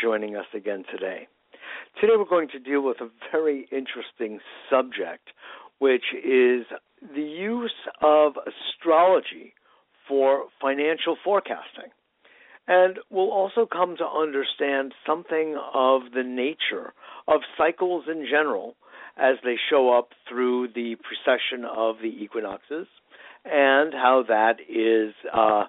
joining us again today. Today we're going to deal with a very interesting subject, which is the use of astrology for financial forecasting. And we'll also come to understand something of the nature of cycles in general as they show up through the precession of the equinoxes and how that is uh,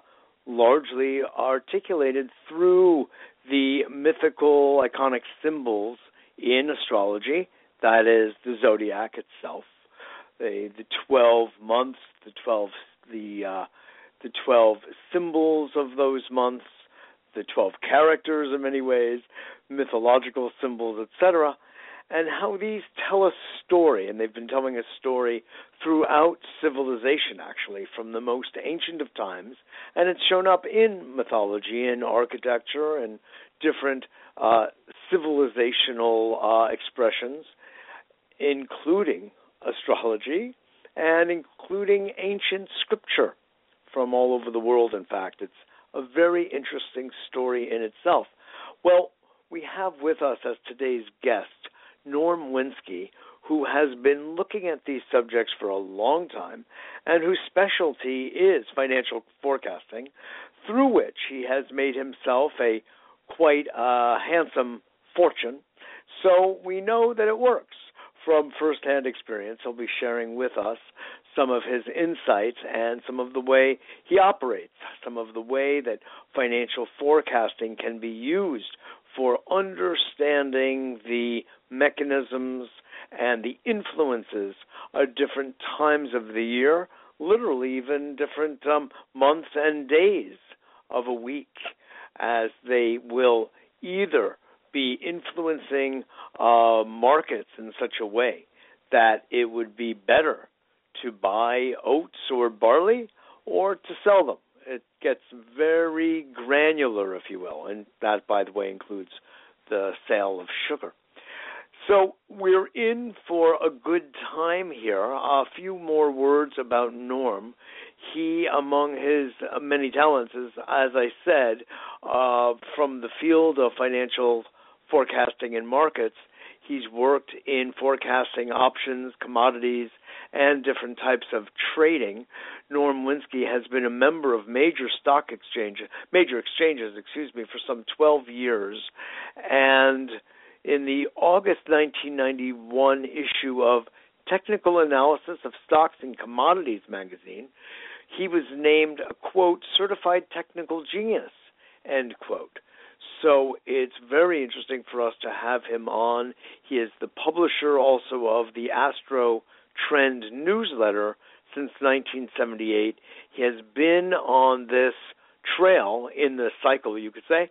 largely articulated through the mythical iconic symbols in astrology that is the zodiac itself the the 12 months the 12 the uh, the 12 symbols of those months the 12 characters in many ways mythological symbols etc and how these tell a story, and they've been telling a story throughout civilization, actually, from the most ancient of times, and it's shown up in mythology, in architecture, and different uh, civilizational uh, expressions, including astrology and including ancient scripture from all over the world. In fact, it's a very interesting story in itself. Well, we have with us as today's guest Norm Winski, who has been looking at these subjects for a long time and whose specialty is financial forecasting, through which he has made himself a quite uh, handsome fortune. So we know that it works. From firsthand experience, he'll be sharing with us some of his insights and some of the way he operates, some of the way that financial forecasting can be used for understanding the mechanisms and the influences at different times of the year, literally even different um, months and days of a week, as they will either be influencing uh, markets in such a way that it would be better to buy oats or barley or to sell them gets very granular, if you will, and that, by the way, includes the sale of sugar. So we're in for a good time here. A few more words about Norm. He, among his many talents, is, as I said, uh, from the field of financial forecasting and markets. He's worked in forecasting options, commodities, and different types of trading. Norm Winski has been a member of major stock exchanges, major exchanges, excuse me, for some 12 years, and in the August 1991 issue of Technical Analysis of Stocks and Commodities magazine, he was named a quote certified technical genius end quote. So it's very interesting for us to have him on. He is the publisher also of the Astro Trend newsletter since 1978. He has been on this trail in the cycle, you could say,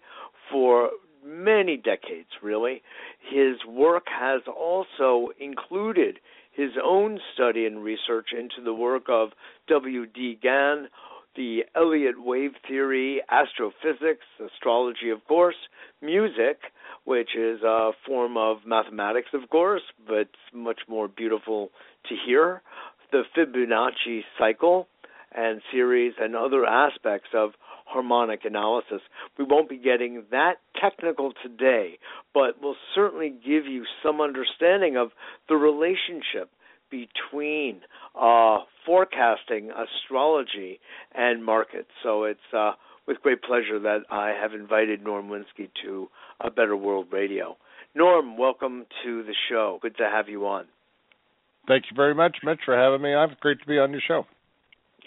for many decades, really. His work has also included his own study and research into the work of W.D. Gann, the Elliott wave theory, astrophysics, astrology, of course, music, which is a form of mathematics, of course, but much more beautiful to hear, the Fibonacci cycle and series, and other aspects of harmonic analysis. We won't be getting that technical today, but we'll certainly give you some understanding of the relationship between uh, forecasting, astrology, and markets. So it's uh, with great pleasure that I have invited Norm Winski to A Better World Radio. Norm, welcome to the show. Good to have you on. Thank you very much, Mitch, for having me on. It's great to be on your show.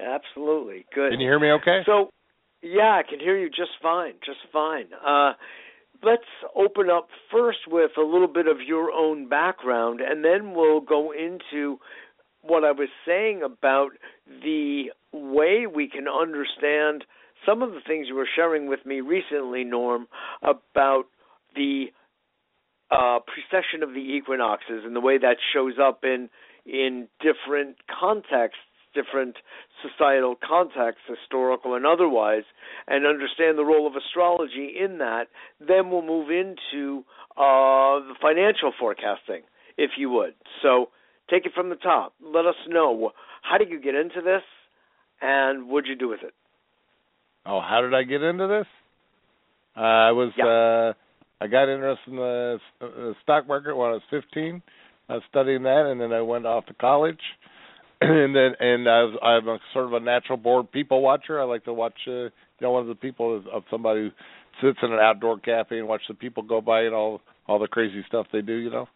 Absolutely. Good. Can you hear me okay? So, yeah, I can hear you just fine, just fine. Uh, let's open up first with a little bit of your own background, and then we'll go into what I was saying about the way we can understand some of the things you were sharing with me recently, Norm, about the uh, precession of the equinoxes and the way that shows up in in different contexts different societal contexts, historical and otherwise, and understand the role of astrology in that, then we'll move into uh, the financial forecasting, if you would. So take it from the top. Let us know how did you get into this, and what'd you do with it? Oh, how did I get into this? Uh, I was yeah. uh I got interested in the uh, stock market when I was 15. I was studying that, and then I went off to college, and then and I was I'm a sort of a natural born people watcher. I like to watch, uh, you know, one of the people of, of somebody who sits in an outdoor cafe and watch the people go by and all all the crazy stuff they do, you know.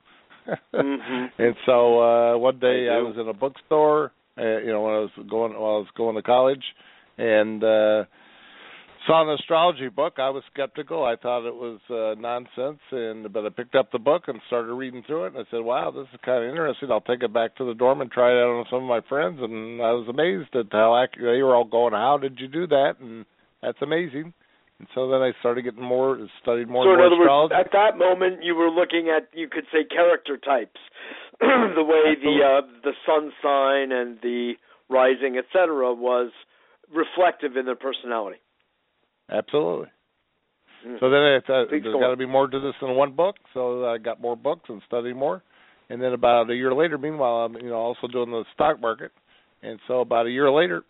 mm-hmm. And so uh one day I, I was in a bookstore, uh, you know, when I was going while I was going to college, and uh saw an astrology book. I was skeptical. I thought it was uh, nonsense, and but I picked up the book and started reading through it. And I said, "Wow, this is kind of interesting. I'll take it back to the dorm and try it out on some of my friends." And I was amazed at how accurate they were all going. How did you do that? And that's amazing. And so then I started getting more, studied more. Astrology. So in in other astrology. words, at that moment, you were looking at, you could say, character types, the way the uh, the sun sign and the rising, etc., was reflective in their personality. Absolutely. Mm. So then I thought Please there's go got to be more to this than one book. So I got more books and studied more. And then about a year later, meanwhile, I'm you know also doing the stock market. And so about a year later,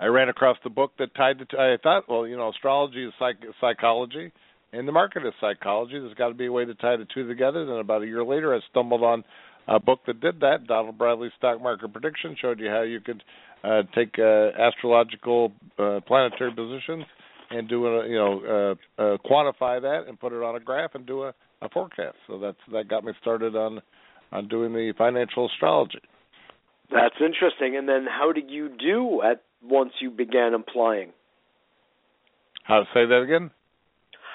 I ran across the book that tied the. T- I thought, well, you know, astrology is psych- psychology, and the market is psychology. There's got to be a way to tie the two together. Then about a year later, I stumbled on a book that did that. Donald Bradley's Stock Market Prediction showed you how you could uh, take uh, astrological uh, planetary positions and do a you know uh, uh, quantify that and put it on a graph and do a, a forecast. So that's that got me started on on doing the financial astrology. That's interesting. And then, how did you do at once you began applying? How to say that again?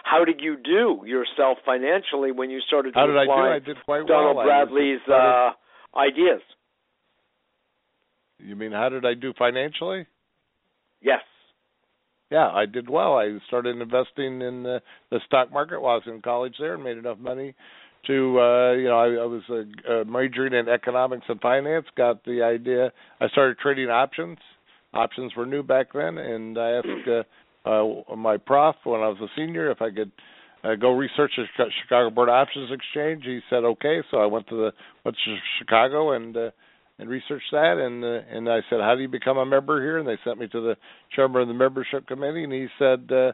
How did you do yourself financially when you started to How did I do? I did quite Donald well. Bradley's started- uh, ideas? You mean how did I do financially? Yes. Yeah, I did well. I started investing in the, the stock market while I was in college there and made enough money to uh you know I, I was uh, uh, majoring in economics and finance. Got the idea. I started trading options. Options were new back then, and I asked uh, uh my prof when I was a senior if I could uh, go research the Chicago Board Options Exchange. He said okay, so I went to the went to Chicago and uh, and researched that and uh, and I said how do you become a member here? And they sent me to the chairman of the membership committee and he said uh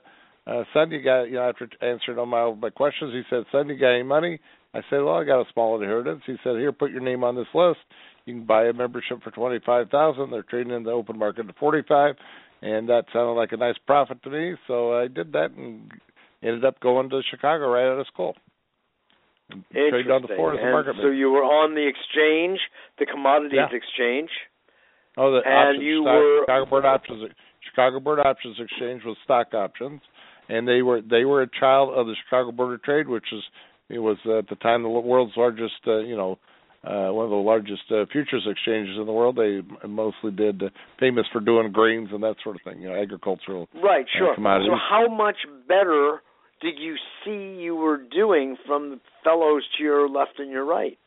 uh son you got you know after answering all my my questions he said son you got any money I said well I got a small inheritance he said here put your name on this list. You can buy a membership for twenty five thousand. They're trading in the open market at forty five and that sounded like a nice profit to me so I did that and ended up going to Chicago right out of school and traded on the Interesting. floor as a And market so you were on the exchange, the commodities Yeah. exchange. Oh, the And options, you stock, were- Chicago Board Options. Chicago Board Options Exchange with stock options, and they were they were a child of the Chicago Board of Trade, which is it was at the time the world's largest, uh, you know, uh, one of the largest uh, futures exchanges in the world. They mostly did uh, famous for doing grains and that sort of thing, you know, agricultural. Right, sure. commodities. So how much better did you see you were doing from the fellows to your left and your right?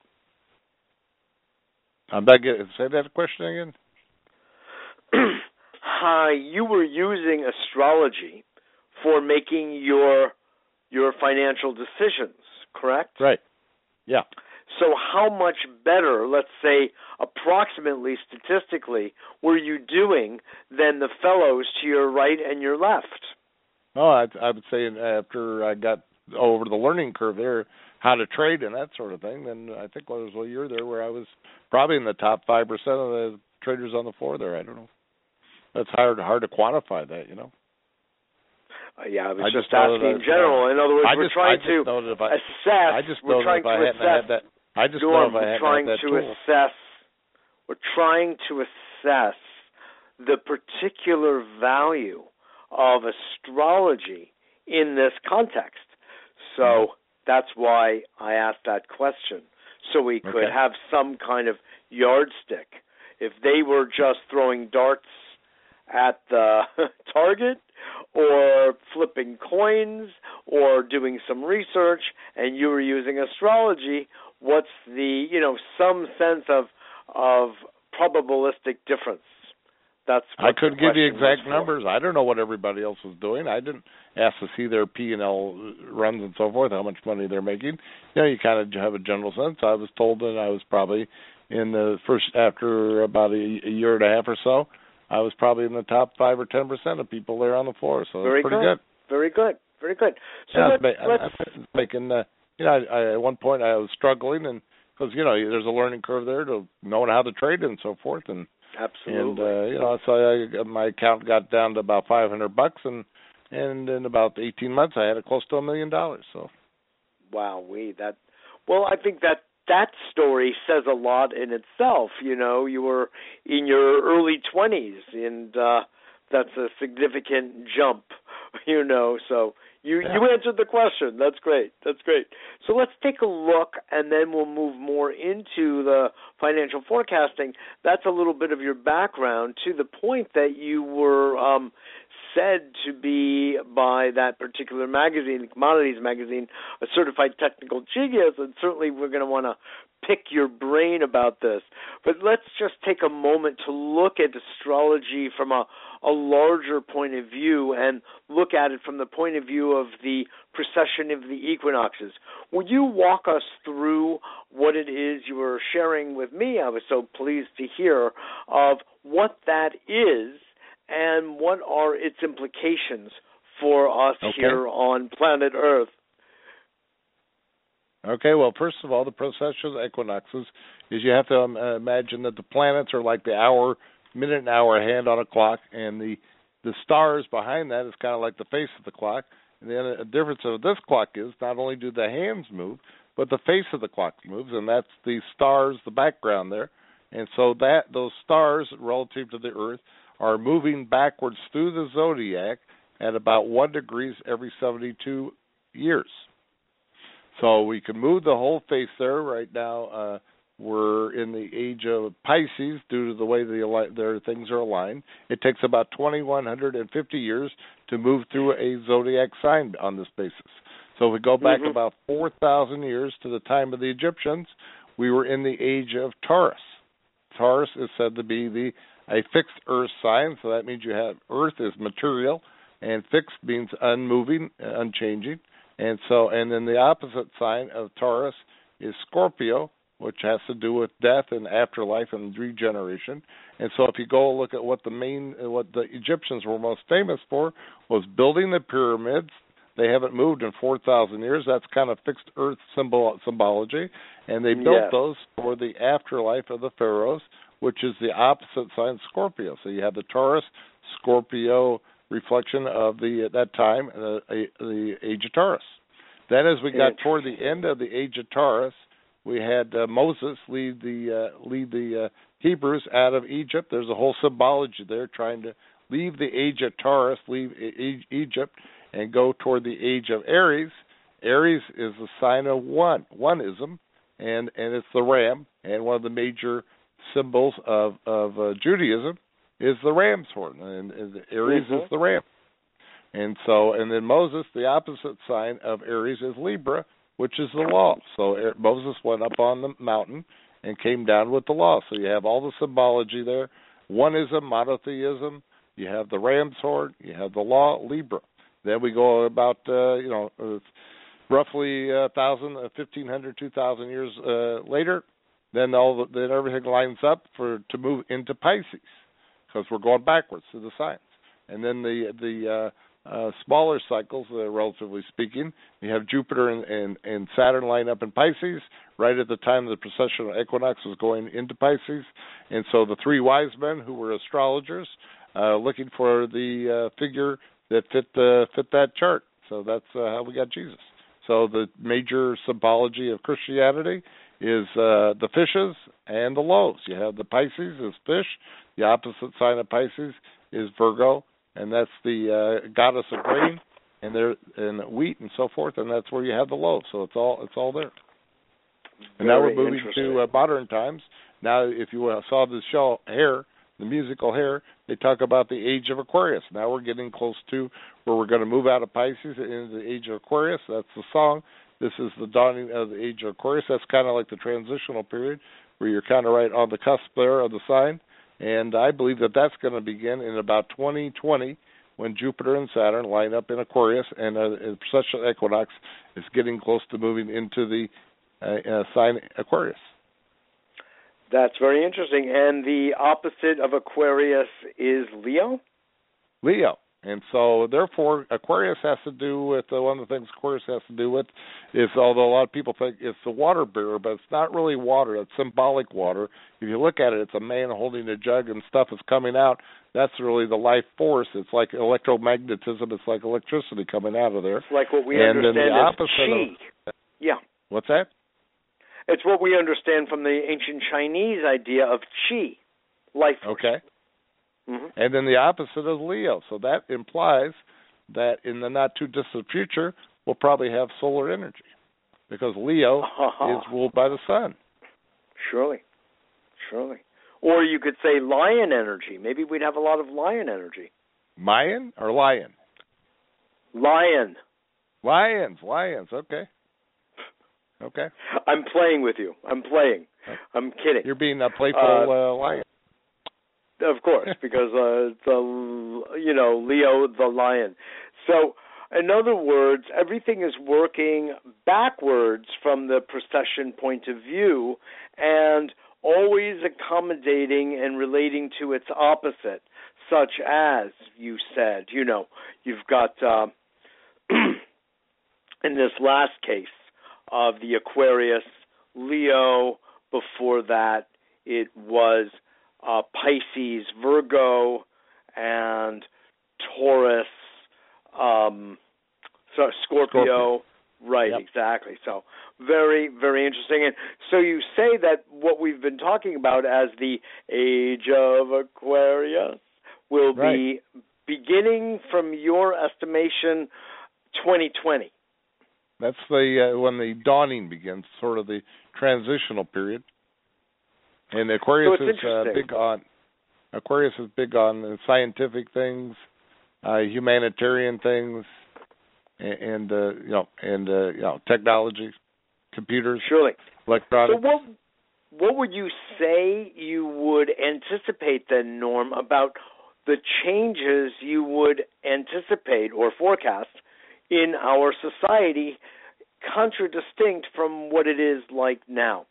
I'm back. Say that question again. Hi, you were using astrology for making your your financial decisions, correct? Right. Yeah. So how much better, let's say approximately statistically, were you doing than the fellows to your right and your left? Oh, I, I would say after I got over the learning curve there, how to trade and that sort of thing, then I think there was a year there where I was probably in the top five percent of the traders on the floor there. I don't know. That's hard hard to quantify that, you know. Uh, yeah, I was I just, just asking in general. In other words, I we're just, trying to I, assess. I just we're know that trying if I to assess. had that, I just know if I we're trying to tool. assess. We're trying to assess the particular value of astrology in this context. So Mm-hmm. that's why I asked that question, so we could Okay. have some kind of yardstick. If they were just throwing darts at the target, or flipping coins, or doing some research, and you were using astrology, what's the you know some sense of of probabilistic difference? That's I couldn't give you exact numbers. I don't know what everybody else was doing. I didn't ask to see their P and L runs and so forth, how much money they're making. You know, you kind of have a general sense. I was told that I was probably in the first after about a, a year and a half or so, I was probably in the top five or ten percent of people there on the floor. So very pretty good. good. Very good. Very good. So yeah, let's, I was let's, making. Uh, you know, I, I, at one point I was struggling, and because you know there's a learning curve there to knowing how to trade and so forth, and absolutely, and uh, you know, so I, my account got down to about 500 bucks, and and in about 18 months I had it close to a million dollars. So, wow, we that. Well, I think that that story says a lot in itself. You know, you were in your early 20s, and uh, that's a significant jump. You know, so you yeah. you answered the question. That's great. That's great. So let's take a look, and then we'll move more into the financial forecasting. That's a little bit of your background to the point that you were um, said to be by that particular magazine, Commodities Magazine, a certified technical genius, and certainly we're going to want to pick your brain about this. But let's just take a moment to look at astrology from a, a larger point of view and look at it from the point of view of the precession of the equinoxes. Will you walk us through what it is you were sharing with me? I was so pleased to hear of what that is and what are its implications for us okay. here on planet Earth. Okay, well, first of all, the precession equinoxes is you have to um, uh, imagine that the planets are like the hour, minute and hour hand on a clock, and the the stars behind that is kind of like the face of the clock. And the, the difference of this clock is not only do the hands move, but the face of the clock moves, and that's the stars, the background there. And so that those stars relative to the Earth are moving backwards through the zodiac at about one degrees every 72 years. So we can move the whole face there. Right now, uh, we're in the age of Pisces due to the way the their things are aligned. It takes about 2,150 years to move through a zodiac sign on this basis. So if we go back mm-hmm. about 4,000 years to the time of the Egyptians, we were in the age of Taurus. Taurus is said to be the a fixed earth sign, so that means you have earth is material, and fixed means unmoving, uh, unchanging. And so, and then the opposite sign of Taurus is Scorpio, which has to do with death and afterlife and regeneration. And so, if you go look at what the main, uh, what the Egyptians were most famous for, was building the pyramids. They haven't moved in 4,000 years. That's kind of fixed Earth symbol symbology, and they built yes. those for the afterlife of the pharaohs, which is the opposite sign, Scorpio. So you have the Taurus, Scorpio reflection of the at that time uh, the age of Taurus. Then, as we got toward the end of the age of Taurus, we had uh, Moses lead the uh, lead the uh, Hebrews out of Egypt. There's a whole symbology there, trying to leave the age of Taurus, leave e- Egypt, and go toward the age of Aries. Aries is the sign of one, oneism, and and it's the ram, and one of the major symbols of of uh, Judaism is the ram's horn, and, and Aries mm-hmm. is the ram. And so, and then Moses, the opposite sign of Aries is Libra, which is the law. So Moses went up on the mountain and came down with the law. So you have all the symbology there: oneism, monotheism. You have the ram's horn. You have the law, Libra. Then we go about, uh, you know, uh, roughly uh, fifteen hundred, two thousand years uh, later. Then all the, then everything lines up for to move into Pisces because we're going backwards to the signs. And then the the uh, uh, smaller cycles, uh, relatively speaking, you have Jupiter and, and, and Saturn line up in Pisces right at the time the precessional equinox was going into Pisces, and so the three wise men who were astrologers uh, looking for the uh, figure that fit the fit that chart. So that's uh, how we got Jesus. So the major symbology of Christianity is uh, the fishes and the loaves. You have the Pisces as fish, the opposite sign of Pisces is Virgo, and that's the uh, goddess of grain and there and wheat and so forth, and that's where you have the loaf. So it's all it's all there. And now we're moving to uh, modern times. Now, if you uh, saw the show Hair, the musical Hair, they talk about the age of Aquarius. Now we're getting close to where we're going to move out of Pisces into the age of Aquarius. That's the song. This is the dawning of the age of Aquarius. That's kind of like the transitional period where you're kind of right on the cusp there of the sign and I believe that that's going to begin in about 2020 when Jupiter and Saturn line up in Aquarius, and uh, the precessional equinox is getting close to moving into the uh, uh, sign Aquarius. That's very interesting. And the opposite of Aquarius is Leo? Leo. And so, therefore, Aquarius has to do with uh, one of the things Aquarius has to do with is, although a lot of people think it's the water bearer, but it's not really water. It's symbolic water. If you look at it, it's a man holding a jug and stuff is coming out. That's really the life force. It's like electromagnetism. It's like electricity coming out of there. It's like what we and understand the as opposite chi. yeah. What's that? It's what we understand from the ancient Chinese idea of chi, life force. Okay. Mm-hmm. And then the opposite is Leo. So that implies that in the not too distant future, we'll probably have solar energy because Leo is ruled by the sun. Surely. Surely. Or you could say lion energy. Maybe we'd have a lot of lion energy. Mayan or lion? Lion. Lions, lions. Okay. Okay. I'm playing with you. I'm playing. I'm kidding. You're being a playful Uh, uh, lion. Of course, because uh, the you know Leo the lion. So, in other words, everything is working backwards from the procession point of view, and always accommodating and relating to its opposite, such as you said. You know, you've got uh, in this last case of the Aquarius, Leo. Before that, it was uh, Pisces, Virgo, and Taurus, um, so Scorpio. Scorpio. Right, Yep. exactly. So very, very interesting. And so you say that what we've been talking about as the age of Aquarius will be beginning from your estimation 2020. That's the uh, when the dawning begins, sort of the transitional period. And Aquarius So is uh, big on Aquarius is big on scientific things, uh, humanitarian things, and, and uh, you know, and uh, you know, technology, computers, Surely. electronics. So what what would you say you would anticipate then, Norm, about the changes you would anticipate or forecast in our society, contradistinct from what it is like now?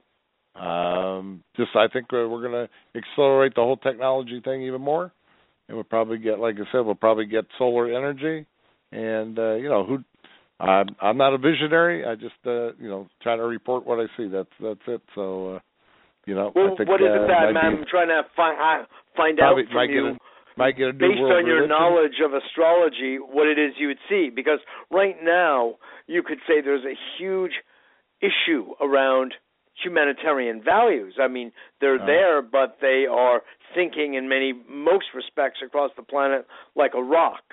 Um, just I think uh, we're going to accelerate the whole technology thing even more, and we'll probably get, like I said, we'll probably get solar energy, and uh, you know who. I'm I'm not a visionary. I just uh, you know try to report what I see. That's that's it. So uh, you know Well, I think what is uh, it that might I'm trying to find uh, find out from might you? get a, might get a based on your religion. knowledge of astrology, what it is you would see. Because right now, you could say there's a huge issue around humanitarian values. I mean, they're Uh. there, but they are sinking in many, most respects across the planet like a rock.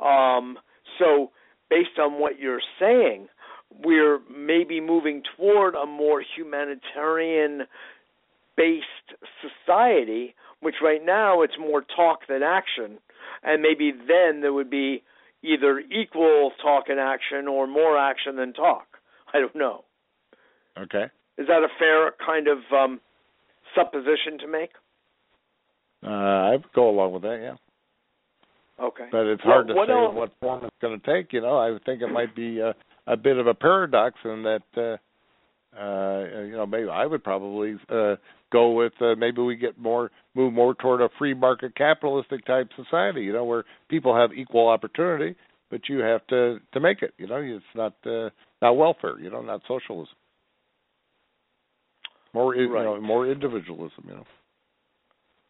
Um, so, based on what you're saying, we're maybe moving toward a more humanitarian based society, which right now it's more talk than action. And maybe then there would be either equal talk and action or more action than talk. I don't know. Okay. Is that a fair kind of um, supposition to make? Uh, I would go along with that. Yeah. Okay. But it's Well, hard to what say else- what form it's going to take. You know, I think it might be a, a bit of a paradox in that, uh, uh, you know, maybe I would probably uh, go with uh, maybe we get more move more toward a free market capitalistic type society. You know, where people have equal opportunity, but you have to to make it. You know, it's not uh, not welfare. You know, not socialism. More, you know, more individualism. You know.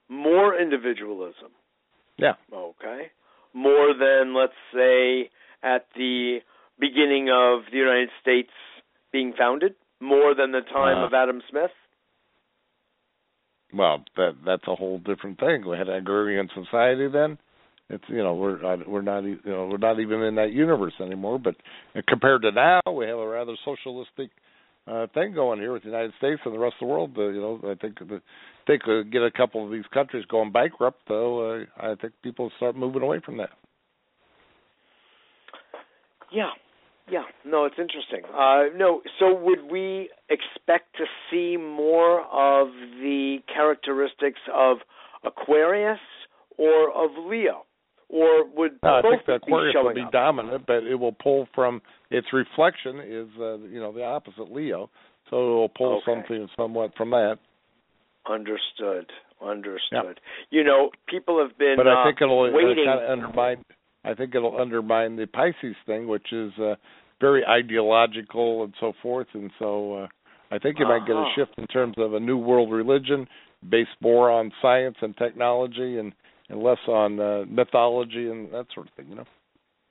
More individualism. Yeah. Okay. More than, let's say, at the beginning of the United States being founded? More than the time Uh, of Adam Smith? Well, that that's a whole different thing. We had an agrarian society then. It's you know we're we're not you know we're not even in that universe anymore. But compared to now, we have a rather socialistic uh, thing going here with the United States and the rest of the world. Uh, you know, I think the, think uh, get a couple of these countries going bankrupt, though. Uh, I think people start moving away from that. Yeah. Yeah. No, it's interesting. Uh, no, so would we expect to see more of the characteristics of Aquarius or of Leo? Or would No, I think the Aquarius will be up? dominant, but it will pull from its reflection is uh, you know the opposite Leo, so it will pull Okay. something somewhat from that. Understood. Understood. You know, people have been. But I think uh, it'll, it'll waiting. kind of undermine. I think it'll undermine the Pisces thing, which is uh, very ideological and so forth. And so uh, I think you might get a Uh-huh. shift in terms of a new world religion based more on science and technology and, and less on uh, mythology and that sort of thing. You know.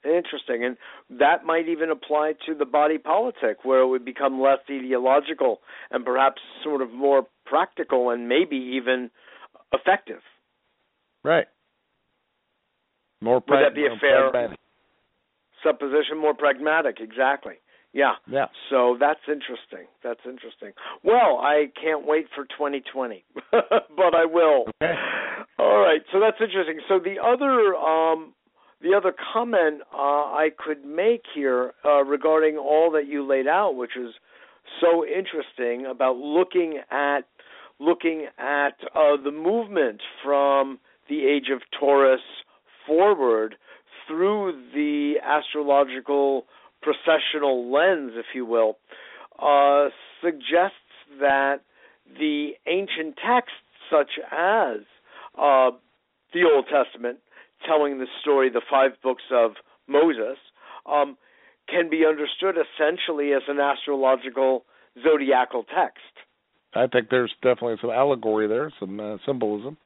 Interesting. And that might even apply to the body politic, where it would become less ideological and perhaps sort of more practical and maybe even effective. Right. More Would pra- that be a fair- pragmatic. Supposition more pragmatic, exactly. Yeah. Yeah. So that's interesting. That's interesting. Well, I can't wait for 2020, but I will. Okay. All right. So that's interesting. So the other um, the other comment uh, I could make here uh, regarding all that you laid out, which is so interesting about looking at looking at uh, the movement from the age of Taurus forward through the astrological processional lens, if you will, uh, suggests that the ancient texts, such as uh, the Old Testament, telling the story, the five books of Moses, um, can be understood essentially as an astrological zodiacal text. I think there's definitely some allegory there, some uh, symbolism.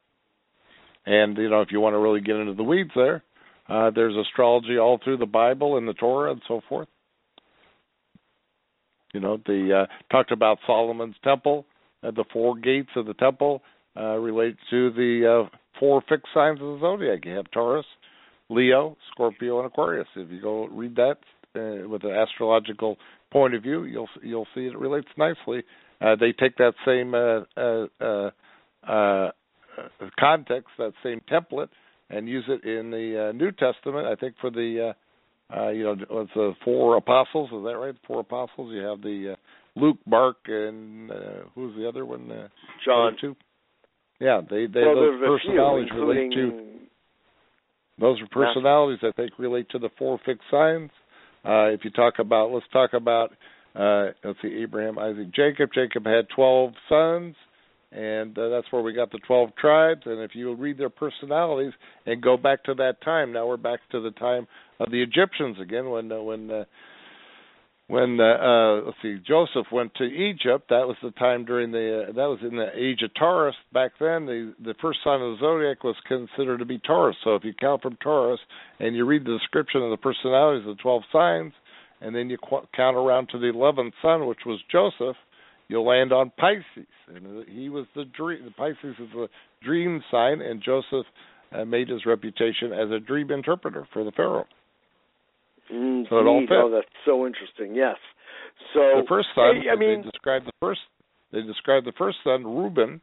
And you know, if you want to really get into the weeds there, uh, there's astrology all through the Bible and the Torah and so forth. You know, the uh, talked about Solomon's temple, uh, the four gates of the temple uh, relate to the uh, four fixed signs of the zodiac. You have Taurus, Leo, Scorpio, and Aquarius. If you go read that uh, with an astrological point of view, you'll you'll see it relates nicely. Uh, they take that same uh, uh, uh, uh, context, that same template, and use it in the uh, New Testament. I think for the uh, uh, you know it's the four apostles. Is that right? Four apostles. You have the uh, Luke, Mark, and uh, who's the other one? Uh, John. other two. Yeah, they they well, those a few, personalities relate to those are personalities I think relate to the four fixed signs. Uh, if you talk about, let's talk about, uh, let's see, Abraham, Isaac, Jacob. Jacob had 12 sons, and uh, that's where we got the 12 tribes. And if you read their personalities and go back to that time, now we're back to the time of the Egyptians again, when uh, when uh, when uh, uh, let's see, Joseph went to Egypt. That was the time during the uh, that was in the age of Taurus. Back then, the the first sign of the zodiac was considered to be Taurus. So if you count from Taurus and you read the description of the personalities of the twelve signs, and then you qu- count around to the eleventh sign, which was Joseph, you'll land on Pisces. And he was the dream. Pisces is the dream sign, and Joseph uh, made his reputation as a dream interpreter for the Pharaoh. So it all fits. Oh, that's so interesting. Yes. So the first son, I mean, they described the first they described the first son, Reuben,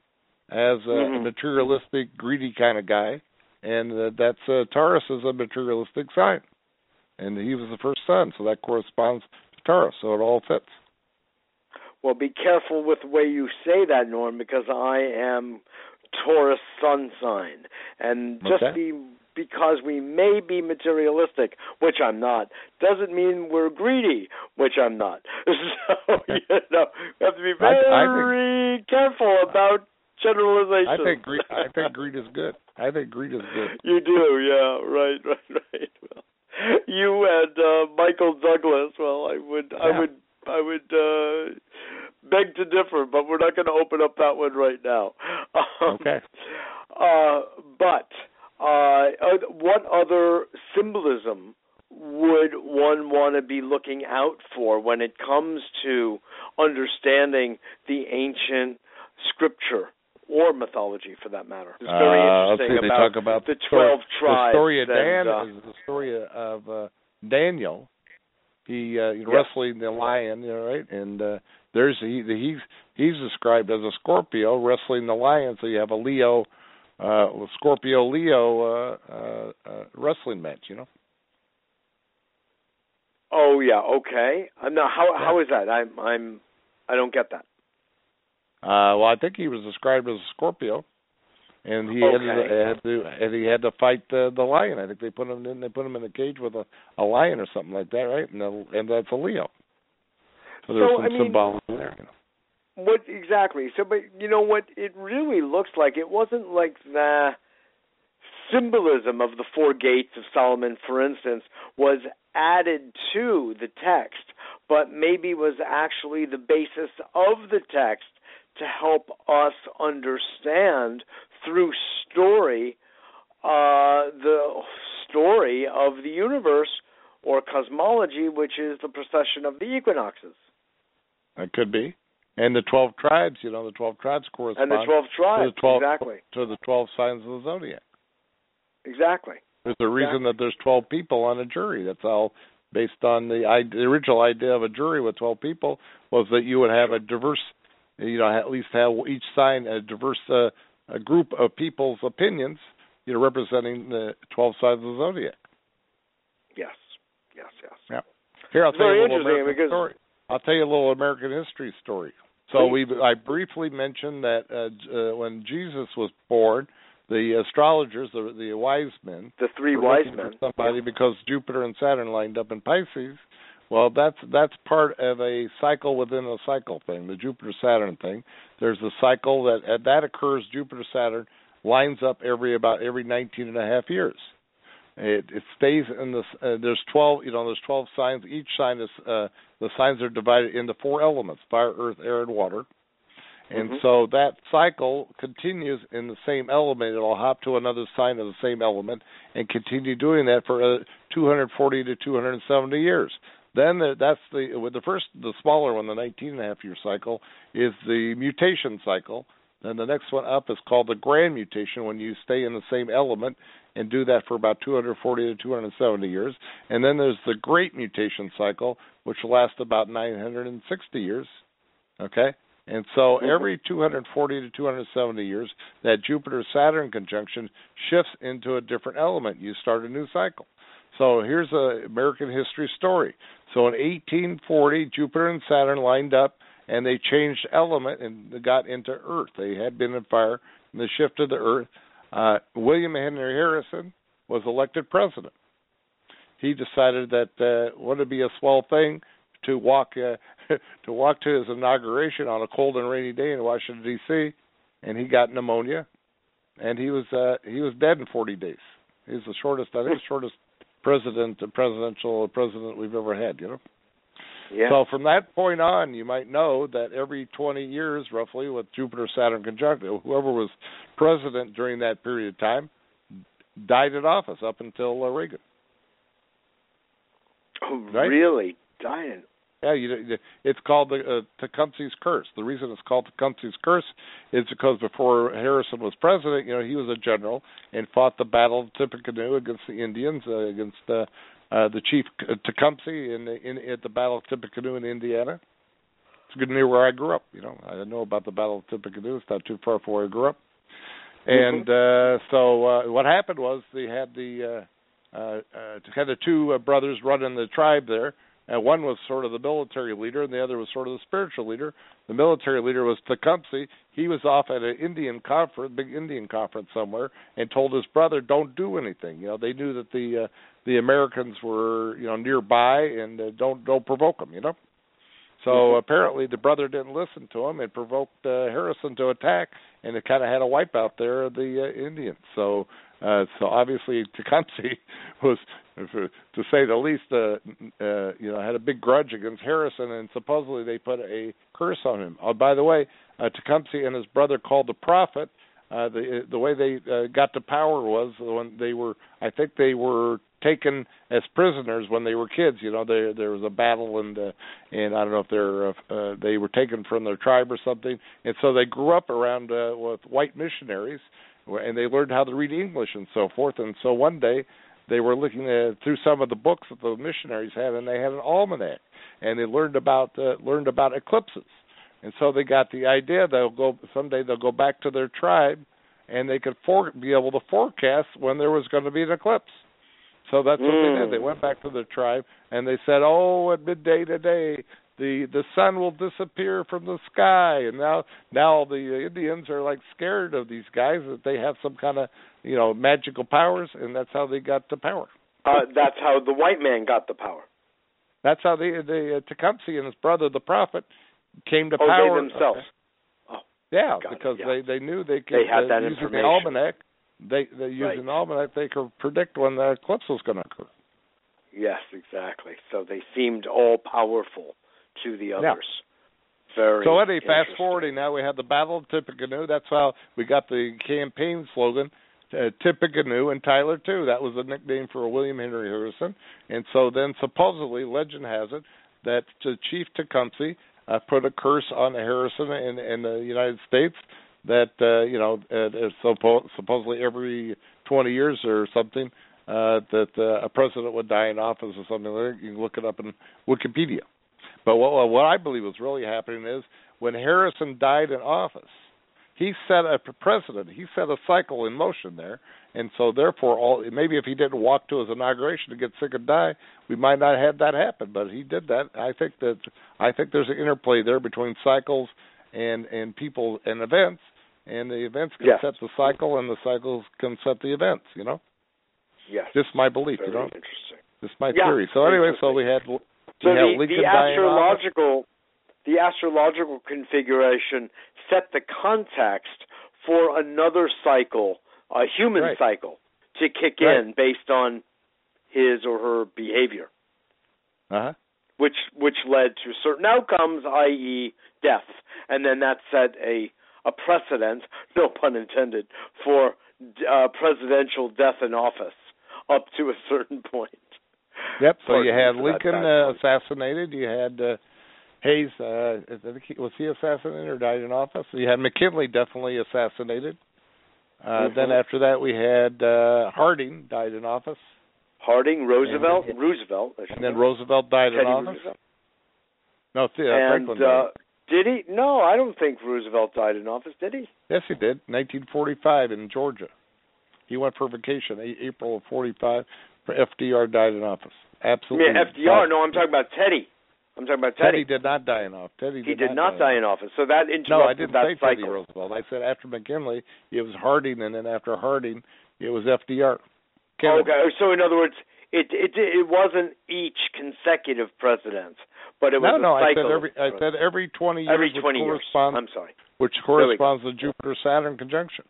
as a, Mhm. materialistic, greedy kind of guy, and uh, that's uh, Taurus is a materialistic sign, and he was the first son, so that corresponds to Taurus, so it all fits. well, be careful with the way you say that, Norm, because I am Taurus sun sign, and just Okay. be because we may be materialistic, which I'm not, doesn't mean we're greedy, which I'm not. So you know, we have to be I- I think- very careful about generalizations. I think greed, I think greed is good. I think greed is good. You do, yeah, right, right, right. Well, you and uh, Michael Douglas. Well, I would, I would, I would uh, beg to differ, but we're not going to open up that one right now. Um, Okay. Uh, but uh, what other symbolism would one want to be looking out for when it comes to understanding the ancient scripture or mythology, for that matter? It's very Uh, interesting see, they about talk about the the twelve tribes. The story of and, Dan uh, is the story of uh, Daniel. He uh, Yes. wrestling the lion, you know, right? And uh, there's he he's he's described as a Scorpio wrestling the lion. So you have a Leo, uh, Scorpio Leo uh, uh, uh, wrestling match. You know. Oh yeah, okay. Uh, now, how Yeah. how is that? I'm I'm I don't get that. Uh, well, I think he was described as a Scorpio, and he had, Okay. had to and he had to fight the the lion. I think they put him in they put him in a cage with a a lion or something like that, right? And the, and that's a Leo. So there's So, some I mean- symbolism there. You know. What exactly? So, but you know what? It really looks like it wasn't like the symbolism of the four gates of Solomon, for instance, was added to the text, but maybe was actually the basis of the text to help us understand through story uh, the story of the universe or cosmology, which is the procession of the equinoxes. That could be. And the 12 tribes, you know, the 12 tribes correspond and the 12 tribes, to the 12, exactly. To the 12 signs of the zodiac. Exactly. There's a reason exactly. that there's 12 people on a jury. That's all based on the, the original idea of a jury with 12 people was that you would have a diverse, you know, at least have each sign a diverse uh, a group of people's opinions, you know, representing the 12 signs of the zodiac. Yes. Yes. Yes. Yeah. Here, I'll it's tell you a little interesting American because story. I'll tell you a little American history story. So we, I briefly mentioned that uh, uh, when Jesus was born, the astrologers, the the wise men, the three wise men, somebody because Jupiter and Saturn lined up in Pisces. Well, that's that's part of a cycle within a cycle thing, the Jupiter Saturn thing. There's a cycle that uh, that occurs. Jupiter Saturn lines up every about every 19 and a half years. It, it stays in this. Uh, there's 12. You know, there's 12 signs. Each sign is uh, the signs are divided into four elements: fire, earth, air, and water. And mm-hmm. so that cycle continues in the same element. It'll hop to another sign of the same element and continue doing that for uh, 240 to 270 years. Then the, that's the with the first the smaller one, the 19 and a half year cycle is the mutation cycle. Then the next one up is called the grand mutation when you stay in the same element and do that for about 240 to 270 years. And then there's the great mutation cycle, which lasts about 960 years. Okay? And so mm-hmm. every 240 to 270 years, that Jupiter Saturn conjunction shifts into a different element. You start a new cycle. So here's an American history story. So in 1840, Jupiter and Saturn lined up, and they changed element and got into Earth. They had been in fire, and they shifted to Earth. Uh, William Henry Harrison was elected president. He decided that uh, wouldn't it be a swell thing to walk uh, to walk to his inauguration on a cold and rainy day in Washington D.C. and he got pneumonia, and he was uh, he was dead in 40 days. He's the shortest, I think, the shortest president, presidential president we've ever had. You know. Yeah. So from that point on, you might know that every 20 years, roughly, with Jupiter Saturn conjunct, whoever was president during that period of time died in office up until uh, Reagan. Oh, right? really? Dying? Yeah, you, it's called the uh, Tecumseh's curse. The reason it's called Tecumseh's curse is because before Harrison was president, you know, he was a general and fought the Battle of Tippecanoe against the Indians, uh, against uh, uh, the chief uh, Tecumseh in, in at the Battle of Tippecanoe in Indiana. It's good near where I grew up. You know, I know about the Battle of Tippecanoe. It's not too far from where I grew up. And uh, so uh, what happened was they had the uh, uh, uh, had the two uh, brothers running the tribe there and one was sort of the military leader, and the other was sort of the spiritual leader. The military leader was Tecumseh. He was off at an Indian conference, big Indian conference somewhere, and told his brother, "Don't do anything." You know, they knew that the uh, the Americans were you know nearby, and uh, don't don't provoke them. You know. So apparently the brother didn't listen to him and provoked uh, Harrison to attack, and it kind of had a wipeout there of the uh, Indians. So uh, so obviously Tecumseh was, to say the least, uh, uh, you know, had a big grudge against Harrison, and supposedly they put a curse on him. Oh, by the way, uh, Tecumseh and his brother called the prophet. Uh, the the way they uh, got to power was when they were, I think they were taken as prisoners when they were kids. You know, there there was a battle and uh, and I don't know if they're uh, uh, they were taken from their tribe or something, and so they grew up around uh, with white missionaries and they learned how to read English and so forth. And so one day they were looking at, through some of the books that the missionaries had, and they had an almanac, and they learned about uh, learned about eclipses. And so they got the idea they'll go someday they'll go back to their tribe, and they could for, be able to forecast when there was going to be an eclipse. So that's what mm. they did. They Hmm. went back to their tribe and they said, "Oh, at midday today, the the sun will disappear from the sky and now now the indians are like scared of these guys that they have some kind of you know magical powers and that's how they got the power uh that's how the white man got the power that's how the the uh, tecumseh and his brother the prophet came to oh, power. they themselves. Uh, yeah, Got it, because yeah. they they knew they could They had uh, that using the almanac. They they using Right. the almanac they could predict when the eclipse was going to occur. Yes, exactly. So they seemed all powerful to the Yeah. others. Very. So Eddie, fast forwarding now, we had the Battle of Tippecanoe. That's how we got the campaign slogan, uh, Tippecanoe and Tyler too. That was a nickname for William Henry Harrison. And so then supposedly, legend has it that Chief Tecumseh uh, put a curse on Harrison in, in the United States that uh, you know uh, uh, suppo- supposedly every 20 years or something uh, that uh, a president would die in office or something like that. You can look it up in Wikipedia. But what what I believe was really happening is when Harrison died in office, he set a precedent. He set a cycle in motion there, and so therefore, all maybe if he didn't walk to his inauguration to get sick and die, we might not have that happen. But he did that. I think that I think there's an interplay there between cycles and and people and events, and the events can Yes. set the cycle, and the cycles can set the events. You know, Yes. just my belief. Very you know, interesting. just my Yeah, theory. So anyway, so we had So had the, Lincoln the astrological the astrological configuration set the context for another cycle, a human Right. cycle, to kick Right. in based on his or her behavior, Uh-huh. which which led to certain outcomes, i.e., death, and then that set a a precedent, no pun intended, for uh, presidential death in office up to a certain point. Yep. So you had me for that Lincoln uh, assassinated. You had uh, Hayes. Uh, I think he, was he assassinated or died in office? You had McKinley definitely assassinated. Uh, Mhm. Then after that, we had uh, Harding died in office, Harding, Roosevelt, And- Roosevelt, I and then. Roosevelt died Teddy in office. Roosevelt. No, Th- uh, and Franklin uh, died. Did he? No, I don't think Roosevelt died in office. Did he? Yes, he did. 1945 in Georgia. He went for vacation. April of 45. FDR died in office. I Absolutely. mean, FDR. No, I'm talking about Teddy. I'm talking about Teddy. Teddy did not die in office. Teddy he did, did not die in office. So that interrupted No, I didn't say Teddy. Roosevelt. I said after McKinley, it was Harding, and then after Harding, it was FDR. Oh, Kennedy. okay, so in other words, it it it wasn't each consecutive president, but it was No, no, I said every I said every 20 years, every 20 years. I'm sorry. which There we go. corresponds to Jupiter Saturn conjunction.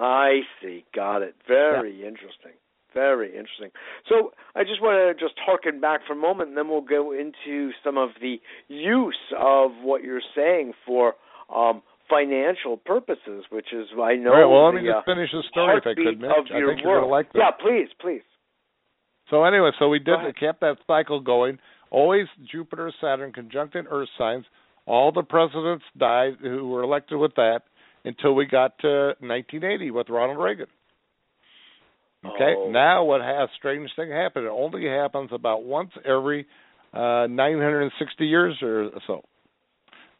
I see. Got it. Very interesting. Very interesting. So I just want to just harken back for a moment, and then we'll go into some of the use of what you're saying for um, financial purposes, which is I know. All right, well, let me the, just uh, finish the story if I could, Mitch. I think you're gonna like this. Yeah, please, please. So anyway, so we did ahead. kept that cycle going. Always Jupiter Saturn conjunct in Earth signs. All the presidents died who were elected with that until we got to 1980 with Ronald Reagan. Okay. Oh. Now what has strange thing happened? It only happens about once every uh 960 years or so.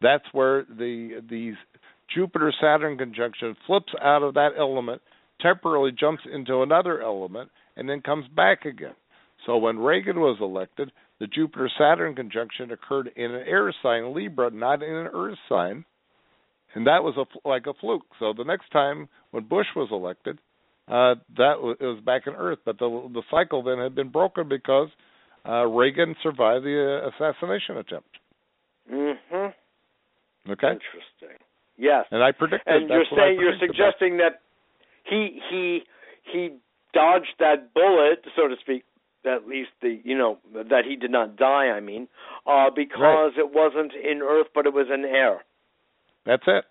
That's where the the Jupiter Saturn conjunction flips out of that element, temporarily jumps into another element, and then comes back again. So when Reagan was elected, the Jupiter Saturn conjunction occurred in an air sign Libra, not in an Earth sign, and that was a, like a fluke. So the next time when Bush was elected, uh, that w- it was back in Earth, but the the cycle then had been broken because uh, Reagan survived the uh, assassination attempt. Mhm. Okay, Interesting. Yes. and I predicted. and you're that's what I saying you're suggesting that he he he dodged that bullet, so to speak. At least the you know that he did not die. I mean, uh, because it wasn't in Earth, but it was in air, That's it.